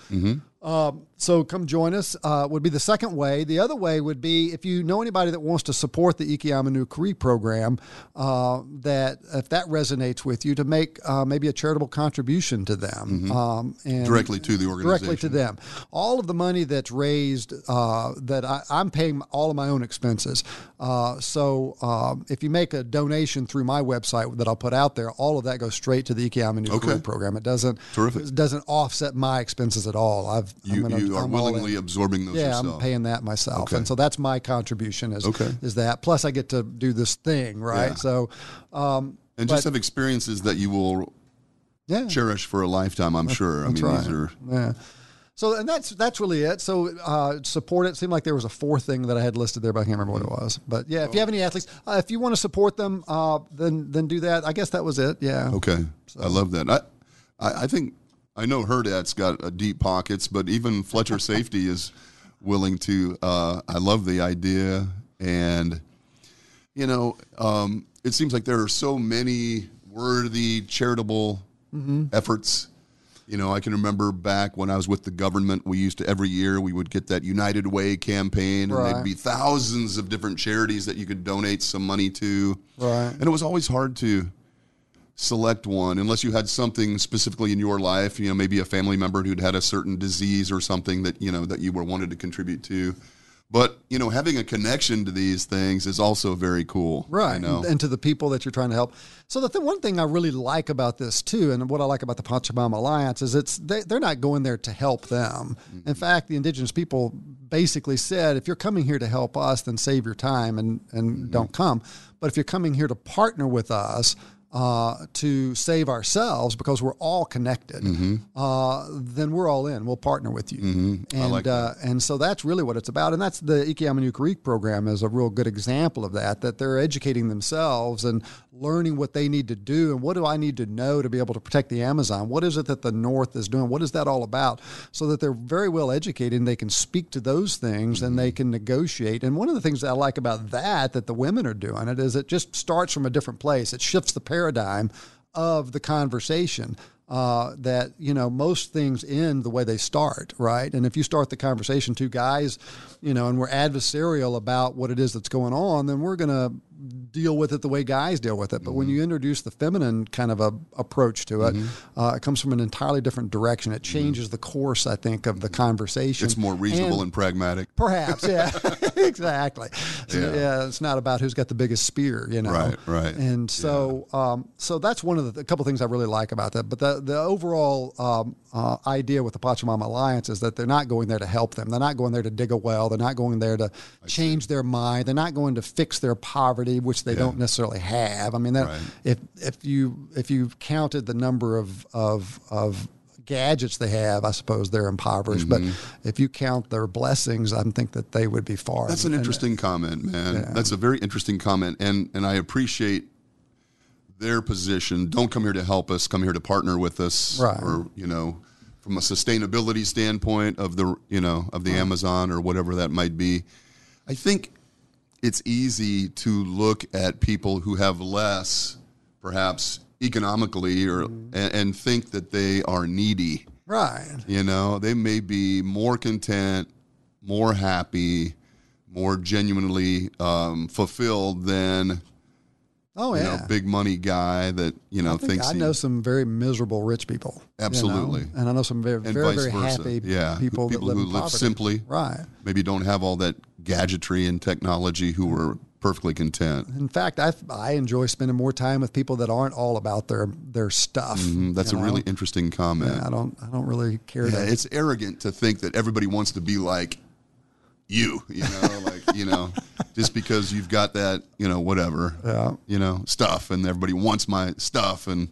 Um, so come join us. Uh, would be the second way. The other way would be if you know anybody that wants to support the Ikiamanu Kari program, uh, that if that resonates with you, to make uh, maybe a charitable contribution to them um, and Directly to the organization. directly to them. All of the money that's raised, uh, that I, I'm paying all of my own expenses. Uh, so um, if you make a donation through my website that I'll put out there, all of that goes straight to the Ikiamu Okay. program. It doesn't Terrific. It doesn't offset my expenses at all. I've You, I'm gonna- you are I'm willingly absorbing those Yeah, yourself. I'm paying that myself, Okay. and so that's my contribution. Is Okay. is that plus I get to do this thing, right? Yeah. So, um, and but- just have experiences that you will yeah, cherish for a lifetime. I'm sure. I mean, That's these are Yeah. So and that's that's really it. So uh, support it. Seemed like there was a fourth thing that I had listed there, but I can't remember what it was. But yeah, if you have any athletes, uh, if you want to support them, uh, then then do that. I guess that was it. Yeah. okay. I love that. I, I, I think I know Hurrdat's got uh, deep pockets, but even Fletcher [laughs] Safety is willing to. Uh, I love the idea, and you know, um, it seems like there are so many worthy charitable efforts. You know, I can remember back when I was with the government, we used to every year we would get that United Way campaign, and Right. there'd be thousands of different charities that you could donate some money to. Right. And it was always hard to select one unless you had something specifically in your life, you know, maybe a family member who'd had a certain disease or something that, you know, that you were wanted to contribute to. But, you know, having a connection to these things is also very cool. Right. You know? And, to the people that you're trying to help. So the th- one thing I really like about this too, and what I like about the Pachamama Alliance is it's they, they're not going there to help them. Mm-hmm. In fact, the indigenous people basically said, if you're coming here to help us, then save your time and, and Mm-hmm. don't come. But if you're coming here to partner with us, uh, to save ourselves because we're all connected, uh, then we're all in. We'll partner with you. And, Mm-hmm. I like uh, and so that's really what it's about. And that's the Ikiamanuk program is a real good example of that, that they're educating themselves and learning what they need to do. And what do I need to know to be able to protect the Amazon? What is it that the North is doing? What is that all about? So that they're very well educated and they can speak to those things and they can negotiate. And one of the things that I like about that, that the women are doing it, is it just starts from a different place. It shifts the paradigm of the conversation uh, that you know most things end the way they start, right? And if you start the conversation, two guys, you know, and we're adversarial about what it is that's going on, then we're going to deal with it the way guys deal with it. But Mm-hmm. when you introduce the feminine kind of a approach to it, uh, it comes from an entirely different direction. It changes the course, I think, of the conversation. Mm-hmm. it's more reasonable And- and pragmatic. Perhaps, yeah, [laughs] [laughs] exactly. So, Yeah. yeah. it's not about who's got the biggest spear, you know. Right, right. And so, um, so that's one of the a couple things I really like about that. But the the overall um, uh, idea with the Pachamama Alliance is that they're not going there to help them. They're not going there to dig a well. They're not going there to change their mind. They're not going to fix their poverty, which they don't necessarily have. I mean, that, Right. if if you if you counted the number of of of gadgets they have, I suppose they're impoverished. But if you count their blessings, I think that they would be far. Mm-hmm. That's an And- interesting comment, man. That's a very interesting comment, and and I appreciate their position. Don't come here to help us. Come here to partner with us, Right. or you know, from a sustainability standpoint of the you know of the Amazon or whatever that might be. I think it's easy to look at people who have less, perhaps economically, or and, and think that they are needy. right. You know, they may be more content, more happy, more genuinely um, fulfilled than Oh you yeah. know big money guy that you know I, think thinks I he- know some very miserable rich people. you know, Absolutely. and I know some very, and very, very happy yeah, people, people live who live poverty. simply, Right. maybe don't have all that gadgetry and technology, who were perfectly content. In fact, I I enjoy spending more time with people that aren't all about their their stuff. Mm, That's a know? really interesting comment. I don't I don't really care. Yeah, it's arrogant to think that everybody wants to be like you, you know, [laughs] like, you know, just because you've got that, you know, whatever, Yeah. you know, stuff and everybody wants my stuff. And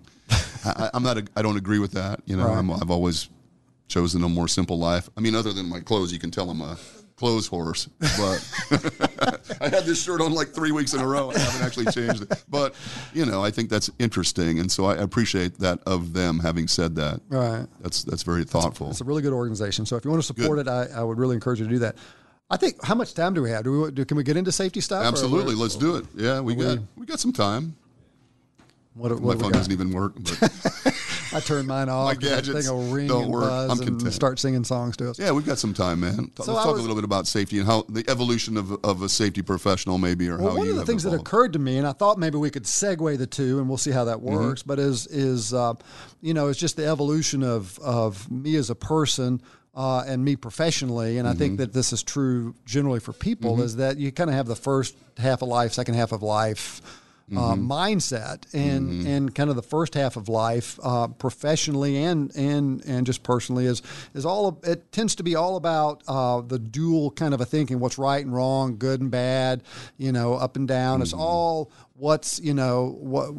I, I'm not, a, I don't agree with that. You know, Right. I'm, I've always chosen a more simple life. I mean, other than my clothes, you can tell I'm a clothes horse, but [laughs] I had this shirt on like three weeks in a row I haven't actually changed it. But, you know, I think that's interesting. And so I appreciate that of them having said that. right. That's, that's very thoughtful. It's a really good organization. So if you want to support it, I, I would really encourage you to do that. I think how much time do we have? Do we do, can we get into safety stuff? Absolutely, let's do it. Yeah, we got we got some time. What, what, My phone got? doesn't even work. But [laughs] I turn mine off. My gadgets thing will ring don't and work. buzz I'm and content. start singing songs to us. Yeah, we've got some time, man. Let's I talk was- a little bit about safety and how the evolution of, of a safety professional, maybe, or Well, how one you of the things that occurred to me, and I thought maybe we could segue the two, and we'll see how that Mm-hmm. works. But is is uh, you know, it's just the evolution of of me as a person. Uh, and me professionally, and I Mm-hmm. think that this is true generally for people, is that you kind of have the first half of life, second half of life uh, Mm-hmm. mindset, and and kind of the first half of life, uh, professionally and and and just personally, is is all of, it tends to be all about uh, the dual kind of a thinking, what's right and wrong, good and bad, you know, up and down. It's all what's you know what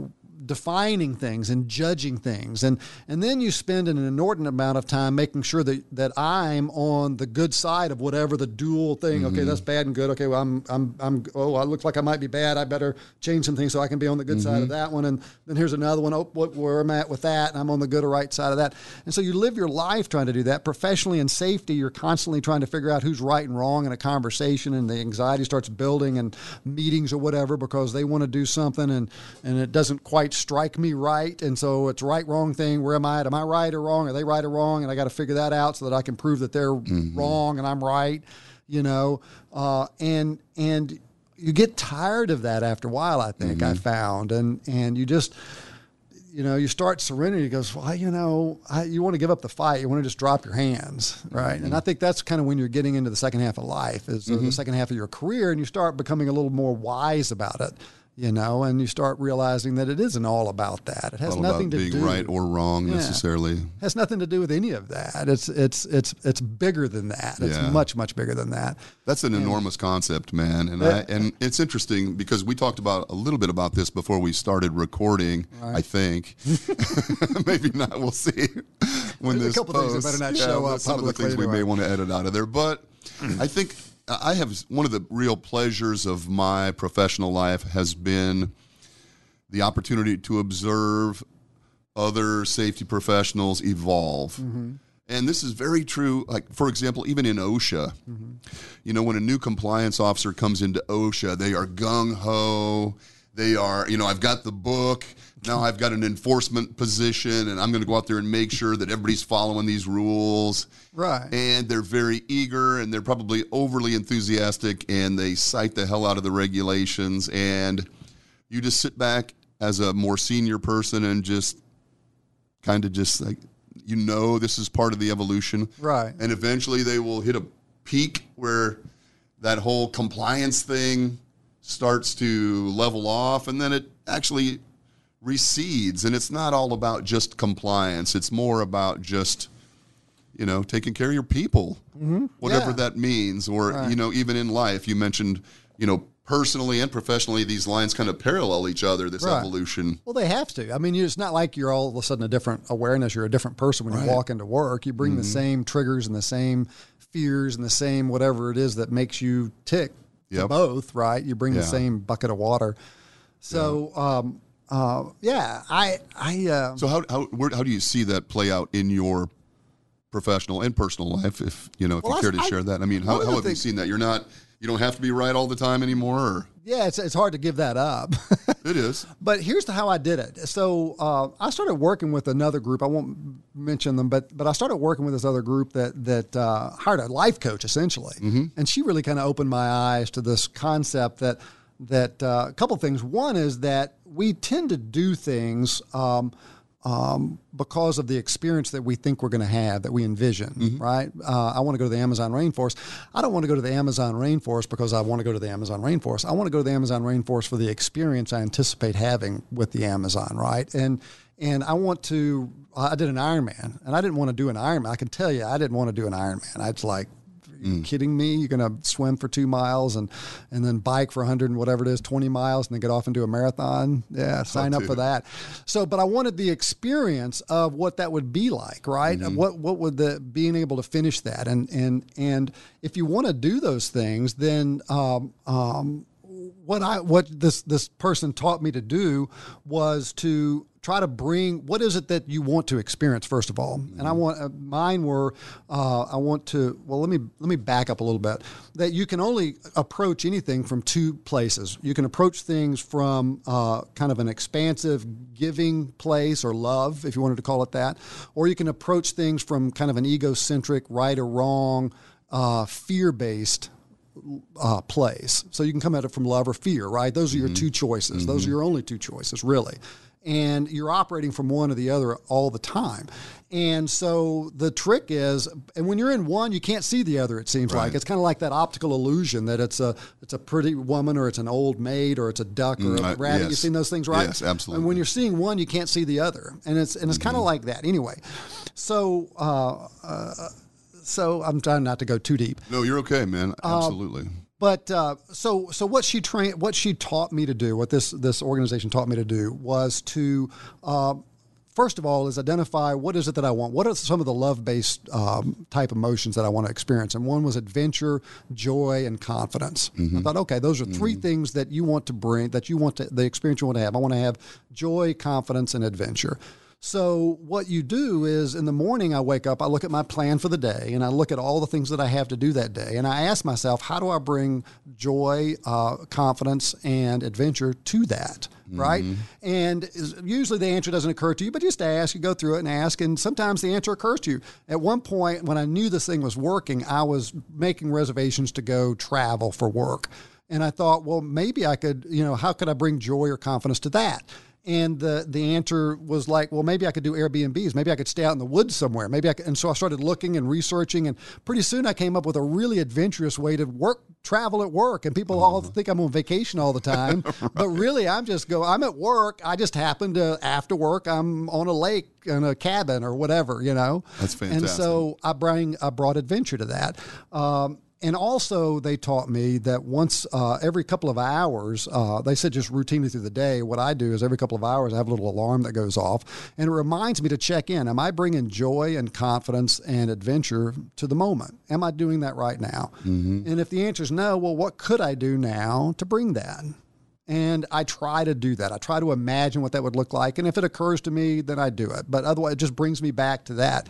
defining things and judging things. And and then you spend an inordinate amount of time making sure that that I'm on the good side of whatever the dual thing okay mm-hmm. that's bad and good. Okay well I'm I'm I'm oh it looks like I might be bad. I better change some things so I can be on the good side of mm-hmm. that one. And then here's another one. Oh what where am I at with that and I'm on the good or right side of that. And so you live your life trying to do that. Professionally and safety you're constantly trying to figure out who's right and wrong in a conversation and the anxiety starts building and meetings or whatever because they want to do something and and it doesn't quite strike me right and so it's right wrong thing. Where am I at? Am I right or wrong? Are they right or wrong? And I got to figure that out so that I can prove that they're mm-hmm. wrong and I'm right you know? Uh, and and you get tired of that after a while I think I mm-hmm. found. And and you just you know, you start surrendering. He goes, well, you know, I, you want to give up the fight. You want to just drop your hands, right? And I mm-hmm. think that's kind of when you're getting into the second half of life, is or the second half of your career, and you start becoming a little more wise about it, you know, and you start realizing that it isn't all about that. It has nothing to being do right or wrong Yeah. necessarily. has nothing to do with any of that. It's it's it's it's bigger than that. It's Yeah. much much bigger than that. That's an enormous concept, man, and I, and it's interesting because we talked about a little bit about this before we started recording. I think [laughs] maybe not. We'll see when There's a this couple things that better not show up Some of the things we may want to edit out of there, but I think I have one of the real pleasures of my professional life has been the opportunity to observe other safety professionals evolve. Mm-hmm. And this is very true. Like, for example, even in OSHA, Mm-hmm. you know, when a new compliance officer comes into OSHA, they are gung ho. They are, you know, I've got the book. Now I've got an enforcement position, and I'm going to go out there and make sure that everybody's following these rules. Right. And they're very eager, and they're probably overly enthusiastic, and they cite the hell out of the regulations. And you just sit back as a more senior person and just kind of just like you know this is part of the evolution Right. and eventually they will hit a peak where that whole compliance thing starts to level off and then it actually recedes and it's not all about just compliance it's more about just you know taking care of your people whatever Yeah. that means or you know even in life you mentioned you know personally and professionally these lines kind of parallel each other this Right. evolution Well, they have to. I mean, it's not like you're all of a sudden a different awareness. You're a different person when you Right. Mm-hmm. walk into work. You bring the same triggers and the same fears and the same whatever it is that makes you tick. Yep. both, right? You bring Yeah. the same bucket of water. So, um, uh, yeah, I, I, uh, So how how where, how do you see that play out in your professional and personal life? If you know, if Well, you care to I- share that, I mean, how, how have you seen that? You're not you don't have to be right all the time anymore. Or yeah, it's, it's hard to give that up. [laughs] it is. But here's the, how I did it. So uh, I started working with another group. I won't mention them, but but I started working with this other group that that uh, hired a life coach essentially, and she really kind of opened my eyes to this concept that that uh, a couple things. One is that we tend to do things. Um, um, because of the experience that we think we're going to have, that we envision, right? Uh, I want to go to the Amazon rainforest. I don't want to go to the Amazon rainforest because I want to go to the Amazon rainforest. I want to go to the Amazon rainforest for the experience I anticipate having with the Amazon, right? And and I want to. I did an Ironman, and I didn't want to do an Ironman. I can tell you, I didn't want to do an Ironman. I was like, you kidding me? You're going to swim for two miles and and then bike for 100 and whatever it is, 20 miles, and then get off and do a marathon. Yeah, sign up for dude. that. So, but I wanted the experience of what that would be like, right? Mm-hmm. What what would the being able to finish that and and and if you want to do those things, then um, um, what I what this this person taught me to do was to try to bring what is it that you want to experience first of all? And i want uh, mine were uh, i want to well let me let me back up a little bit. That you can only approach anything from two places. You can approach things from uh, kind of an expansive giving place or love if you wanted to call it that or you can approach things from kind of an egocentric right or wrong uh, fear-based uh, place. So you can come at it from love or fear, right? Those are your two choices. Those are your only two choices, really. And you're operating from one or the other all the time. And so the trick is, and when you're in one, you can't see the other. It seems like it's kind of like that optical illusion that it's a it's a pretty woman or it's an old maid or it's a duck or a uh, rabbit. yes. You've seen those things, right? Yes, absolutely. And when you're seeing one, you can't see the other, and it's and it's kind of like that anyway. So. Uh, uh, so I'm trying not to go too deep. No, you're okay, man. Absolutely. But uh, so so what she trained, what she taught me to do, what this this organization taught me to do was to. Uh, First of all, is identify what is it that I want. What are some of the love-based um, type emotions that I want to experience? And one was adventure, joy, and confidence. I thought, okay, those are 3 things that you want to bring, that you want to, the experience you want to have. I want to have joy, confidence, and adventure. So what you do is in the morning I wake up, I look at my plan for the day, and I look at all the things that I have to do that day, and I ask myself, how do I bring joy, uh, confidence, and adventure to that? Right, and usually the answer doesn't occur to you, but just ask. You go through it and ask, and sometimes the answer occurs to you. At one point, when I knew this thing was working, I was making reservations to go travel for work, and I thought, well, maybe I could, you know, how could I bring joy or confidence to that? And the the answer was like, well, maybe I could do Airbnbs. Maybe I could stay out in the woods somewhere. Maybe I could. And so I started looking and researching, and pretty soon I came up with a really adventurous way to work, travel at work. And people all think I'm on vacation all the time, [laughs] but really I'm just go. I'm at work. I just happen to after work I'm on a lake in a cabin or whatever, you know. That's fantastic. And so I bring I brought adventure to that. Um, and also, they taught me that once uh, every couple of hours, uh, they said just routinely through the day, what I do is every couple of hours, I have a little alarm that goes off and it reminds me to check in. Am I bringing joy and confidence and adventure to the moment? Am I doing that right now? And if the answer is no, well, what could I do now to bring that? And I try to do that. I try to imagine what that would look like. And if it occurs to me, then I do it. But otherwise, it just brings me back to that.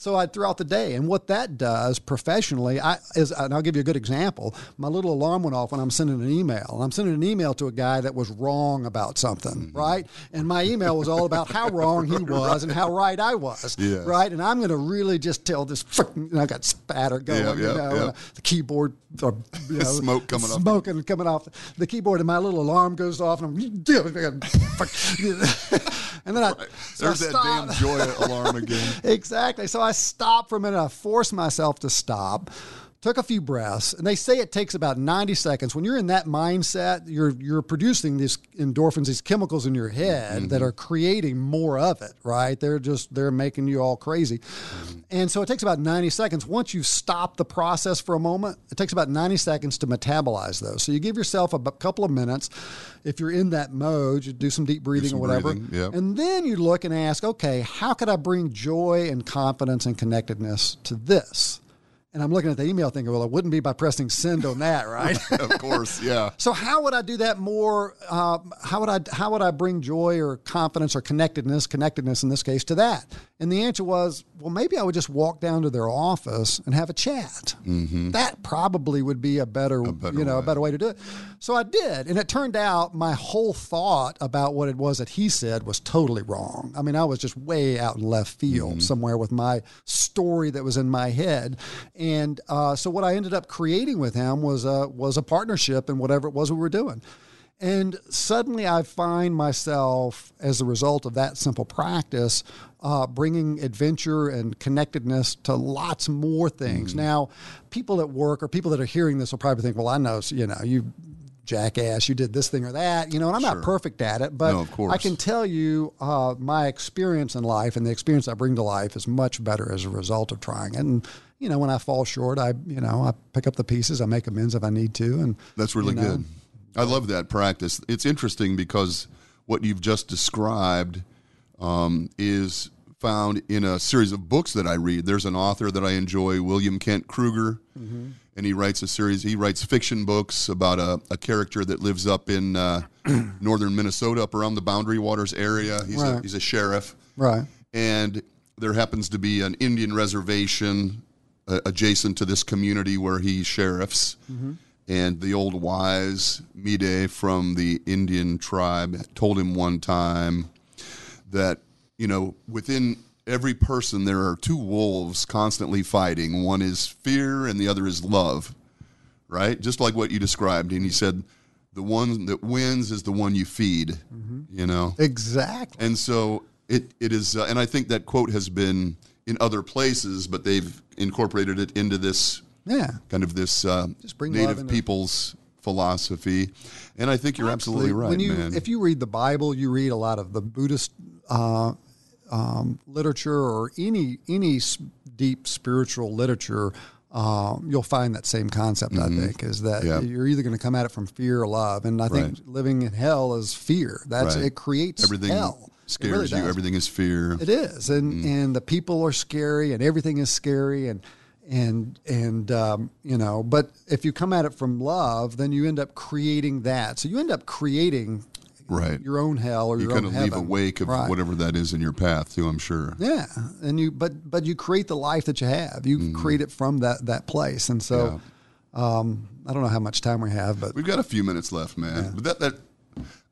So I throughout the day, and what that does professionally, I is, and I'll give you a good example. My little alarm went off when I'm sending an email, and I'm sending an email to a guy that was wrong about something, mm-hmm. right? And my email was all about how wrong he [laughs] was and how right I was, Yes. right? And I'm going to really just tell this. Frickin', I got spatter going, Yeah, you yeah, know, yeah. Uh, and the keyboard, or, you [laughs] know, Smoke coming off. smoke and coming off the keyboard, and my little alarm goes off, and I'm [laughs] and then I, so I There's that damn joy alarm again. Exactly. So I stopped for a minute. I forced myself to stop. Took a few breaths, and they say it takes about 90 seconds. When you're in that mindset, you're you're producing these endorphins, these chemicals in your head that mm-hmm. are creating more of it, right? They're just they're making you all crazy. Mm-hmm. And so it takes about 90 seconds. Once you stop the process for a moment, it takes about 90 seconds to metabolize those. So you give yourself a couple of minutes. If you're in that mode, you do some deep breathing some or whatever. breathing, yep. And then you look and ask, okay, how could I bring joy and confidence and connectedness to this? And I'm looking at the email thinking, well, it wouldn't be by pressing send on that, [laughs] right? of course, yeah. [laughs] so how would I do that more? Uh, how would I how would I bring joy or confidence or connectedness, connectedness in this case, to that? And the answer was, well, maybe I would just walk down to their office and have a chat. That probably would be a better, better you know, a way. better way to do it. So I did, and it turned out my whole thought about what it was that he said was totally wrong. I mean, I was just way out in left field somewhere with my story that was in my head, and uh, so what I ended up creating with him was a was a partnership in whatever it was we were doing. And suddenly I find myself, as a result of that simple practice, uh, bringing adventure and connectedness to lots more things. Now, people at work or people that are hearing this will probably think, well, I know, you know, you jackass, you did this thing or that, you know, and I'm not perfect at it, but No. I can tell you uh, my experience in life and the experience I bring to life is much better as a result of trying it. And, you know, when I fall short, I, you know, I pick up the pieces, I make amends if I need to. And That's really you know, good. I love that practice. It's interesting because what you've just described um, is found in a series of books that I read. There's an author that I enjoy, William Kent Krueger, Mm-hmm. and he writes a series. He writes fiction books about a, a character that lives up in uh, [clears throat] northern Minnesota, up around the Boundary Waters area. He's a he's a sheriff, Right. and there happens to be an Indian reservation uh, adjacent to this community where he sheriffs. And the old wise Mide from the Indian tribe told him one time that, you know, within every person there are two wolves constantly fighting. One is fear and the other is love, right? Just like what you described. And he said, the one that wins is the one you feed, you know? Exactly. And so it, it is, uh, and I think that quote has been in other places, but they've incorporated it into this Yeah. kind of this uh, Just bring native people's philosophy. And I think you're absolutely, right, when you, man. If you read the Bible, you read a lot of the Buddhist uh, um, literature or any any deep spiritual literature. Uh, you'll find that same concept. I think is that Mm-hmm. Yeah. you're either going to come at it from fear or love, and I think Right. living in hell is fear. That's Right. it creates everything hell. Scares really you. Everything is fear. It is, and Mm. and the people are scary, and everything is scary, and and and um, you know. But if you come at it from love, then you end up creating that. So you end up creating Right. your own hell or you your kind own of leave a wake of Right. whatever that is in your path, too, I'm sure. Yeah, and you but but you create the life that you have. You create it from that that place, and so. Um, I don't know how much time we have, but We've got a few minutes left, man. But that, that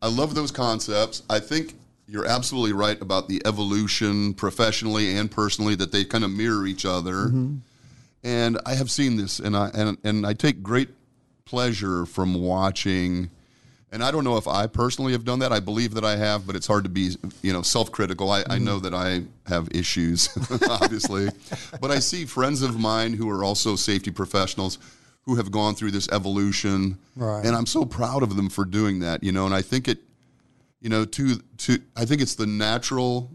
I love those concepts. I think you're absolutely right about the evolution professionally and personally that they kind of mirror each other. And I have seen this and I and, and I take great pleasure from watching and I don't know if I personally have done that. I believe that I have, but it's hard to be, you know, self-critical. I, I mm-hmm. know that I have issues, [laughs] obviously, but I see friends of mine who are also safety professionals who have gone through this evolution, Right. and I'm so proud of them for doing that. You know, and I think it, you know, to to I think it's the natural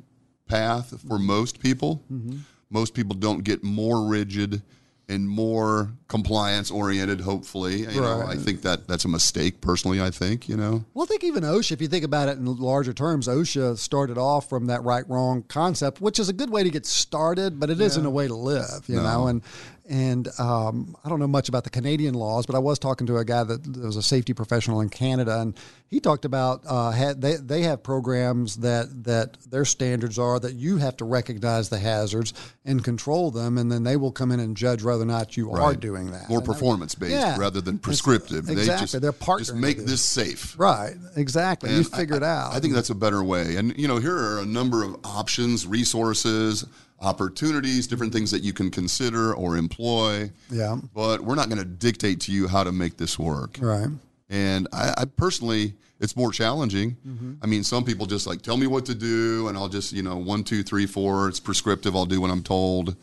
path for most people. Mm-hmm. Most people don't get more rigid and more compliance oriented. Hopefully, you know, I think that that's a mistake. Personally, I think you know. Well, I think even OSHA, if you think about it in larger terms, OSHA started off from that right wrong concept, which is a good way to get started, but it not a way to live, you know. And and um, I don't know much about the Canadian laws, but I was talking to a guy that was a safety professional in Canada, and he talked about uh, had, they they have programs that that their standards are that you have to recognize the hazards and control them, and then they will come in and judge whether or not you are doing that. More performance based Yeah. rather than It's- prescriptive. They exactly. just, They're just make this safe. Right, exactly. you And figure it I- out. I think that's a better way. And you know, here are a number of options, resources, opportunities, different things that you can consider or employ. Yeah. But we're not going to dictate to you how to make this work. Right. And I, I personally, it's more challenging. Mm-hmm. I mean, some people just like tell me what to do, and I'll just you know one, two, three, four. It's prescriptive. I'll do what I'm told.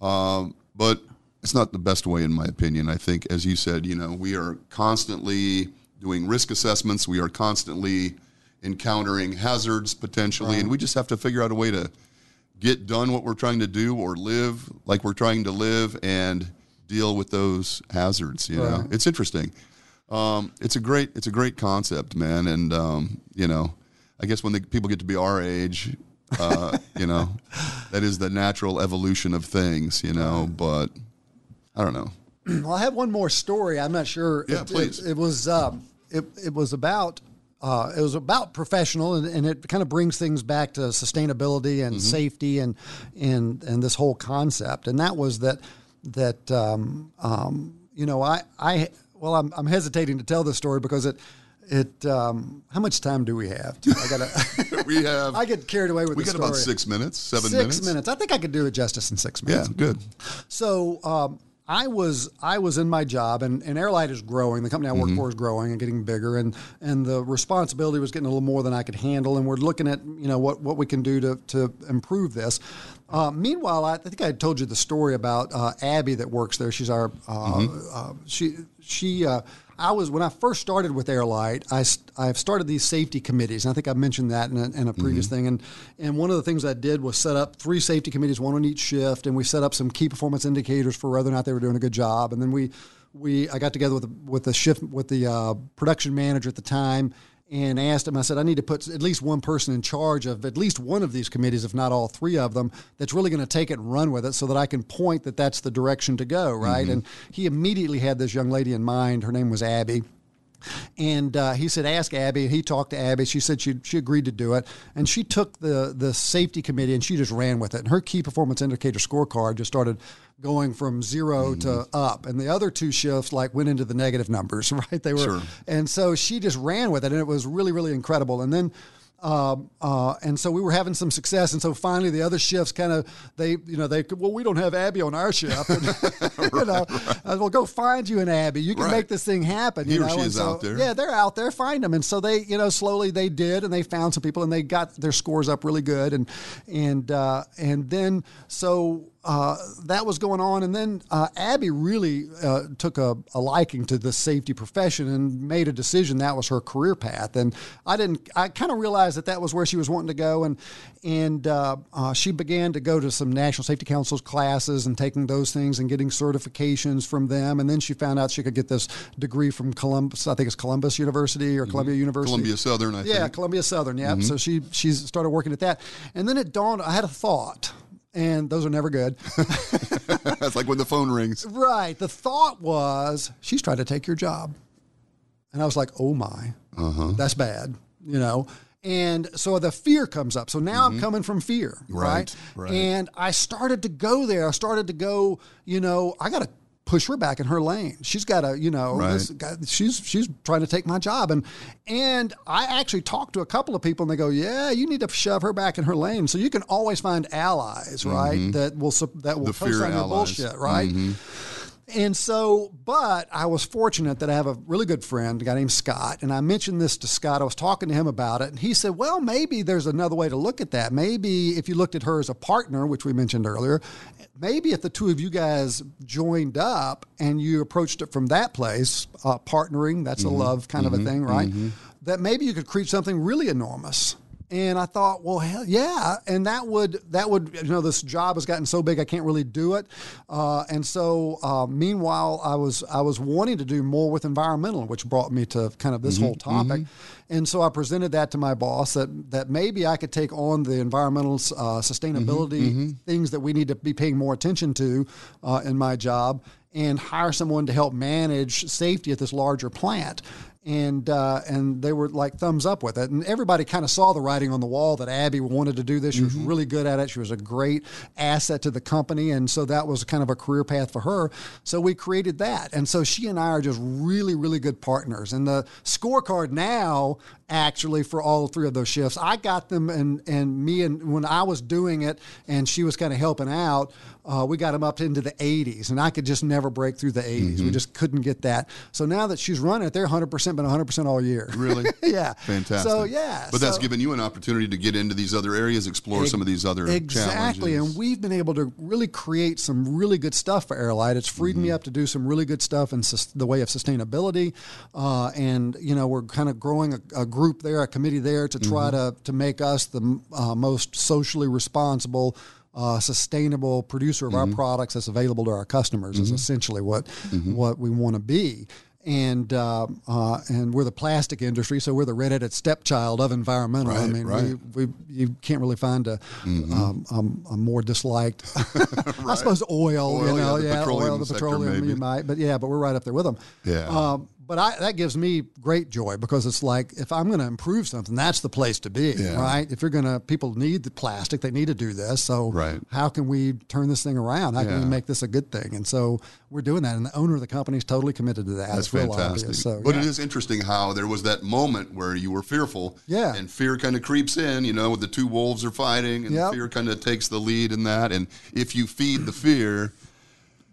Um, but it's not the best way, in my opinion. I think, as you said, you know, we are constantly doing risk assessments. We are constantly encountering hazards potentially, and we just have to figure out a way to get done what we're trying to do or live like we're trying to live and deal with those hazards. You know, it's interesting. Um, it's a great, it's a great concept, man. And um, you know, I guess when the people get to be our age, uh, [laughs] you know, that is the natural evolution of things. You know, but I don't know. [clears throat] Well, I have one more story. I'm not sure. Yeah, it, please. It, it was um, it, it was about uh, it was about professional, and, and it kind of brings things back to sustainability and safety and and and this whole concept. And that was that that um, um, you know I I well I'm I'm hesitating to tell this story because it. It um, how much time do we have? I gotta. [laughs] We have. [laughs] I get carried away with we got story. about six minutes, seven Six minutes. I think I could do it justice in six minutes. Yeah, good. So um, I was I was in my job, and, and Airlight is growing. The company I work for is growing and getting bigger, and and the responsibility was getting a little more than I could handle. And we're looking at you know what what we can do to to improve this. Uh, meanwhile, I, I think I told you the story about uh, Abby that works there. She's our uh, uh, she she. I was when I first started with Airlight. I I've started these safety committees. And I think I mentioned that in a, in a previous thing. And and one of the things I did was set up three safety committees, one on each shift, and we set up some key performance indicators for whether or not they were doing a good job. And then we we I got together with the, with the shift with the uh, production manager at the time. And asked him, I said, I need to put at least one person in charge of at least one of these committees, if not all three of them, that's really going to take it and run with it so that I can point that that's the direction to go, right? Mm-hmm. And he immediately had this young lady in mind. Her name was Abby. And uh, he said, "Ask Abby." He talked to Abby. She said she she agreed to do it, and she took the the safety committee and she just ran with it. And her key performance indicator scorecard just started going from 0 to up, and the other two shifts like went into the negative numbers. [laughs] Right? They were, Sure. and so she just ran with it, and it was really really incredible. And then. Um, uh, and so we were having some success, and so finally the other shifts kind of they, you know, they well we don't have Abby on our shift, and, [laughs] you know, said, well go find you an Abby, you can Right. make this thing happen. He you or know? she And is so- out there. Yeah, they're out there. Find them, and so they, you know, slowly they did, and they found some people, and they got their scores up really good, and and uh, and then so uh, that was going on, and then uh, Abby really uh, took a, a liking to the safety profession and made a decision that was her career path, and I didn't. I kind of realized that that was where she was wanting to go, and and uh, uh, she began to go to some National Safety Council's classes and taking those things and getting certifications from them, and then she found out she could get this degree from Columbus. I think it's Columbus University or Columbia University. Columbia Southern, I Yeah, think. Columbia Southern. Yeah. So she she started working at that, and then it dawned. I had a thought, and those are never good. [laughs] That's like when the phone rings. right. The thought was she's trying to take your job, and I was like, oh my, Uh-huh. that's bad. You know. And so the fear comes up. So now I'm coming from fear, right? Mm-hmm. Right, right. And I started to go there. I started to go, you know, I got to push her back in her lane. She's got to, you know, Right. this guy, she's she's trying to take my job. And and I actually talked to a couple of people, and they go, "Yeah, you need to shove her back in her lane." So you can always find allies, right? That will that will Mm-hmm. The fear co-sign your. Mm-hmm. bullshit, right? And so, but I was fortunate that I have a really good friend, a guy named Scott, and I mentioned this to Scott. I was talking to him about it, and he said, Well, maybe there's another way to look at that. Maybe if you looked at her as a partner, which we mentioned earlier, maybe if the two of you guys joined up and you approached it from that place, uh, partnering, that's a mm-hmm. love kind of a mm-hmm. thing, right? Mm-hmm. That maybe you could create something really enormous. And I thought, well, hell yeah, and that would that would you know this job has gotten so big I can't really do it. Uh, and so, uh, meanwhile, I was I was wanting to do more with environmental, which brought me to kind of this whole topic. And so I presented that to my boss that that maybe I could take on the environmental uh, sustainability things that we need to be paying more attention to uh, in my job, and hire someone to help manage safety at this larger plant and uh, and they were like thumbs up with it. And everybody kind of saw the writing on the wall that Abby wanted to do this. She was really good at it. She was a great asset to the company, and so that was kind of a career path for her. So we created that, and so she and I are just really really good partners. And the scorecard now actually for all three of those shifts, I got them, and and me and when I was doing it, and she was kind of helping out. Uh, we got them up into the 80s, and I could just never break through the 80s. We just couldn't get that. So now that she's running it, they're 100% been 100% all year. Really? [laughs] yeah. Fantastic. So yeah. But that's given you an opportunity to get into these other areas, explore some of these other challenges. Exactly, challenges. and we've been able to really create some really good stuff for Airlight. It's freed Mm-hmm. me up to do some really good stuff in sus- the way of sustainability, uh, and you know we're kind of growing a, a group there, a committee there to try Mm-hmm. to to make us the uh, most socially responsible. Uh, sustainable producer of Mm-hmm. our products that's available to our customers is essentially what Mm-hmm. what we want to be and uh, uh, and we're the plastic industry, so we're the redheaded stepchild of environmental. I mean, right. Mm-hmm. we, we you can't really find a um, um, a more disliked. [laughs] [laughs] I suppose oil, Oil, you know, yeah, the yeah, petroleum oil, the sector, petroleum, maybe. you might, but yeah, but we're right up there with them. Yeah. Um, but I, that gives me great joy because it's like if I'm going to improve something, that's the place to be, Yeah. right? If you're going to, people need the plastic, they need to do this. So Right. how can we turn this thing around? How can we make this a good thing? And so we're doing that, and the owner of the company is totally committed to that. That's fantastic. obvious. So, but yeah. it is interesting how there was that moment where you were fearful. Yeah. And fear kind of creeps in, you know, the two wolves are fighting and Yep. fear kind of takes the lead in that. And if you feed the fear,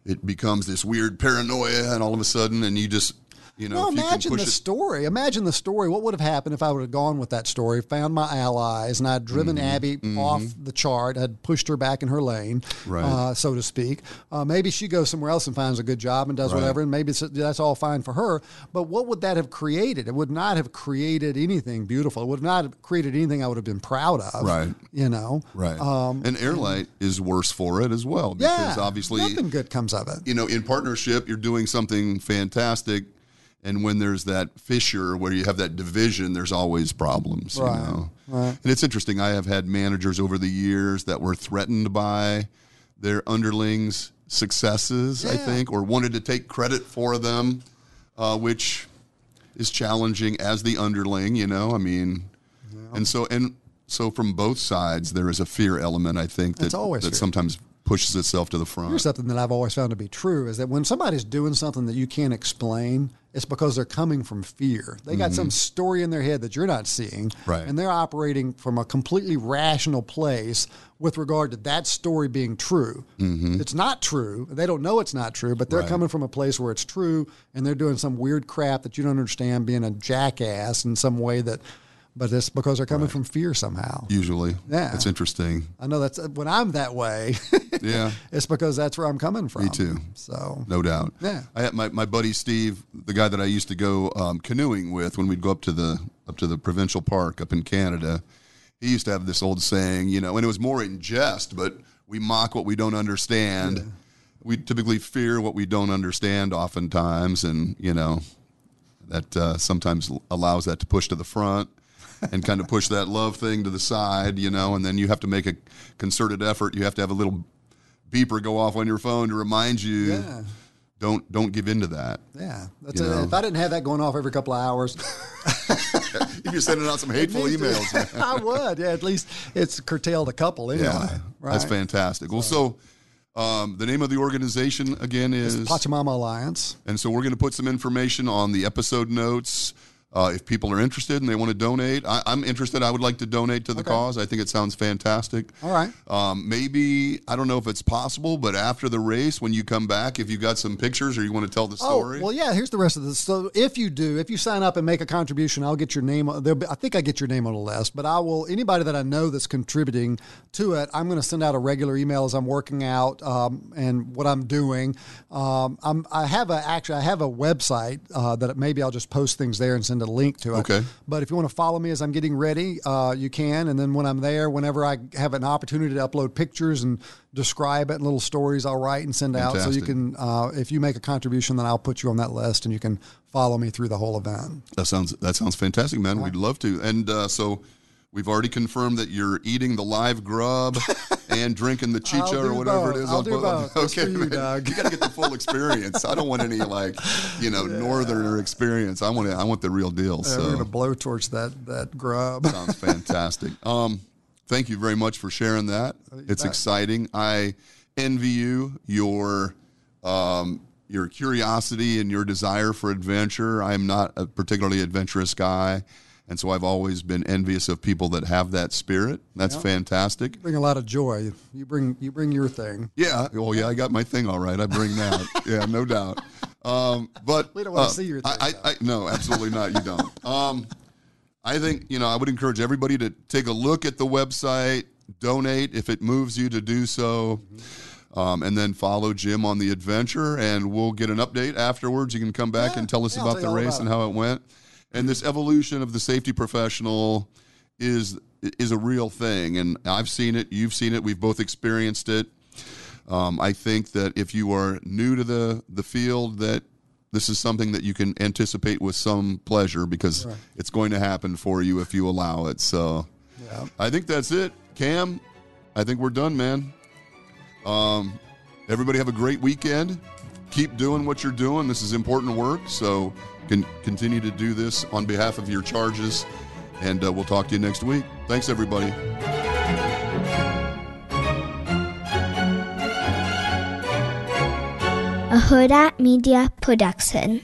it becomes this weird paranoia and all of a sudden, and you just, you know, Well, if you can imagine the it. story. Imagine the story. What would have happened if I would have gone with that story, found my allies, and I'd driven Mm-hmm. Abby off the chart, had pushed her back in her lane, Right. uh, so to speak. Uh, maybe she goes somewhere else and finds a good job and does Right. whatever, and maybe that's all fine for her. But what would that have created? It would not have created anything beautiful. It would not have created anything I would have been proud of. Right. You know. Right. Um, and Airlight is worse for it as well because yeah. obviously nothing good comes of it. you know, in partnership, you're doing something fantastic, And when there's that fissure where you have that division, there's always problems. Right, You know? right. And it's interesting. I have had managers over the years that were threatened by their underlings' successes, I think, or wanted to take credit for them, uh, which is challenging as the underling. You know, I mean, and so and so from both sides, there is a fear element. I think that always that fear. sometimes pushes itself to the front. Here's something that I've always found to be true is that when somebody's doing something that you can't explain, it's because they're coming from fear. They got some story in their head that you're not seeing. Mm-hmm. Right. And they're operating from a completely rational place with regard to that story being true. It's not true. They don't know it's not true, but they're Mm-hmm. Right. coming from a place where it's true and they're doing some weird crap that you don't understand, being a jackass in some way that, but it's because they're coming from fear somehow. Usually, Yeah. it's interesting. I know that's when I'm that way. [laughs] Yeah. [laughs] it's because that's where I'm coming from. Me too. So No doubt. Yeah. I had my, my buddy Steve, the guy that I used to go um, canoeing with when we'd go up to the up to the provincial park up in Canada. He used to have this old saying, you know, and it was more in jest, but we mock what we don't understand. We typically fear what we don't understand oftentimes, and you know, that uh, sometimes allows that to push to the front and kind of push that love thing to the side, you know, and then you have to make a concerted effort. You have to have a little beeper go off on your phone to remind you Yeah. don't don't give in to that. Yeah, that's know. If I didn't have that going off every couple of hours, [laughs] If you're sending out some hateful emails, man. [laughs] I would. Yeah, at least it's curtailed a couple anyway. yeah, right. that's fantastic. Well, so um, the name of the organization again is Pachamama Alliance. And so we're going to put some information on the episode notes. Uh, if people are interested and they want to donate, I, I'm interested. I would like to donate to the Okay. cause. I think it sounds fantastic. All right. Um, maybe I don't know if it's possible, but after the race, when you come back, if you got some pictures or you want to tell the story, Oh, well, yeah. Here's the rest of this. So, if you do, if you sign up and make a contribution, I'll get your name. Be, I think I get your name on the list, but I will. Anybody that I know that's contributing to it, I'm going to send out a regular email as I'm working out um, and what I'm doing. Um, I'm, I have a actually I have a website uh, that maybe I'll just post things there and send a link to it. Okay. But if you want to follow me as I'm getting ready, uh, you can. And then when I'm there, whenever I have an opportunity to upload pictures and describe it and little stories, I'll write and send out. So you can, uh, if you make a contribution, then I'll put you on that list and you can follow me through the whole event. that sounds that sounds fantastic, man. We'd love to. And uh, so we've already confirmed that you're eating the live grub [laughs] and drinking the chicha or whatever both. it is. I'll on do both. That's for you. You got to get the full experience. I don't want any like you know northerner experience. I want to, I want the real deal. Uh, we're going to So blowtorch that that grub. sounds [laughs] fantastic. Um, thank you very much for sharing that. It's bet. exciting. I envy you your um, your curiosity and your desire for adventure. I'm not a particularly adventurous guy, and so I've always been envious of people that have that spirit. That's fantastic. bring a lot of joy. You bring you bring your thing. Yeah. Well, yeah, I got my thing all right. I bring that. [laughs] yeah, no doubt. Um, but We don't wanna uh, see your I, thing, I, I, no, absolutely not. You don't. Um, I think you know. I would encourage everybody to take a look at the website, donate if it moves you to do so, um, and then follow Jim on the adventure, and we'll get an update afterwards. You can come back Yeah. and tell us Yeah, about the race about and how it went. And this evolution of the safety professional is is a real thing, and I've seen it. You've seen it. We've both experienced it. Um, I think that if you are new to the the field, that this is something that you can anticipate with some pleasure because it's going to happen for you if you allow it. So, Yeah. I think that's it, Cam. I think we're done, man. Um, everybody have a great weekend. Keep doing what you're doing. This is important work, so can continue to do this on behalf of your charges. And uh, we'll talk to you next week. Thanks, everybody. a Hurrdat Media Production.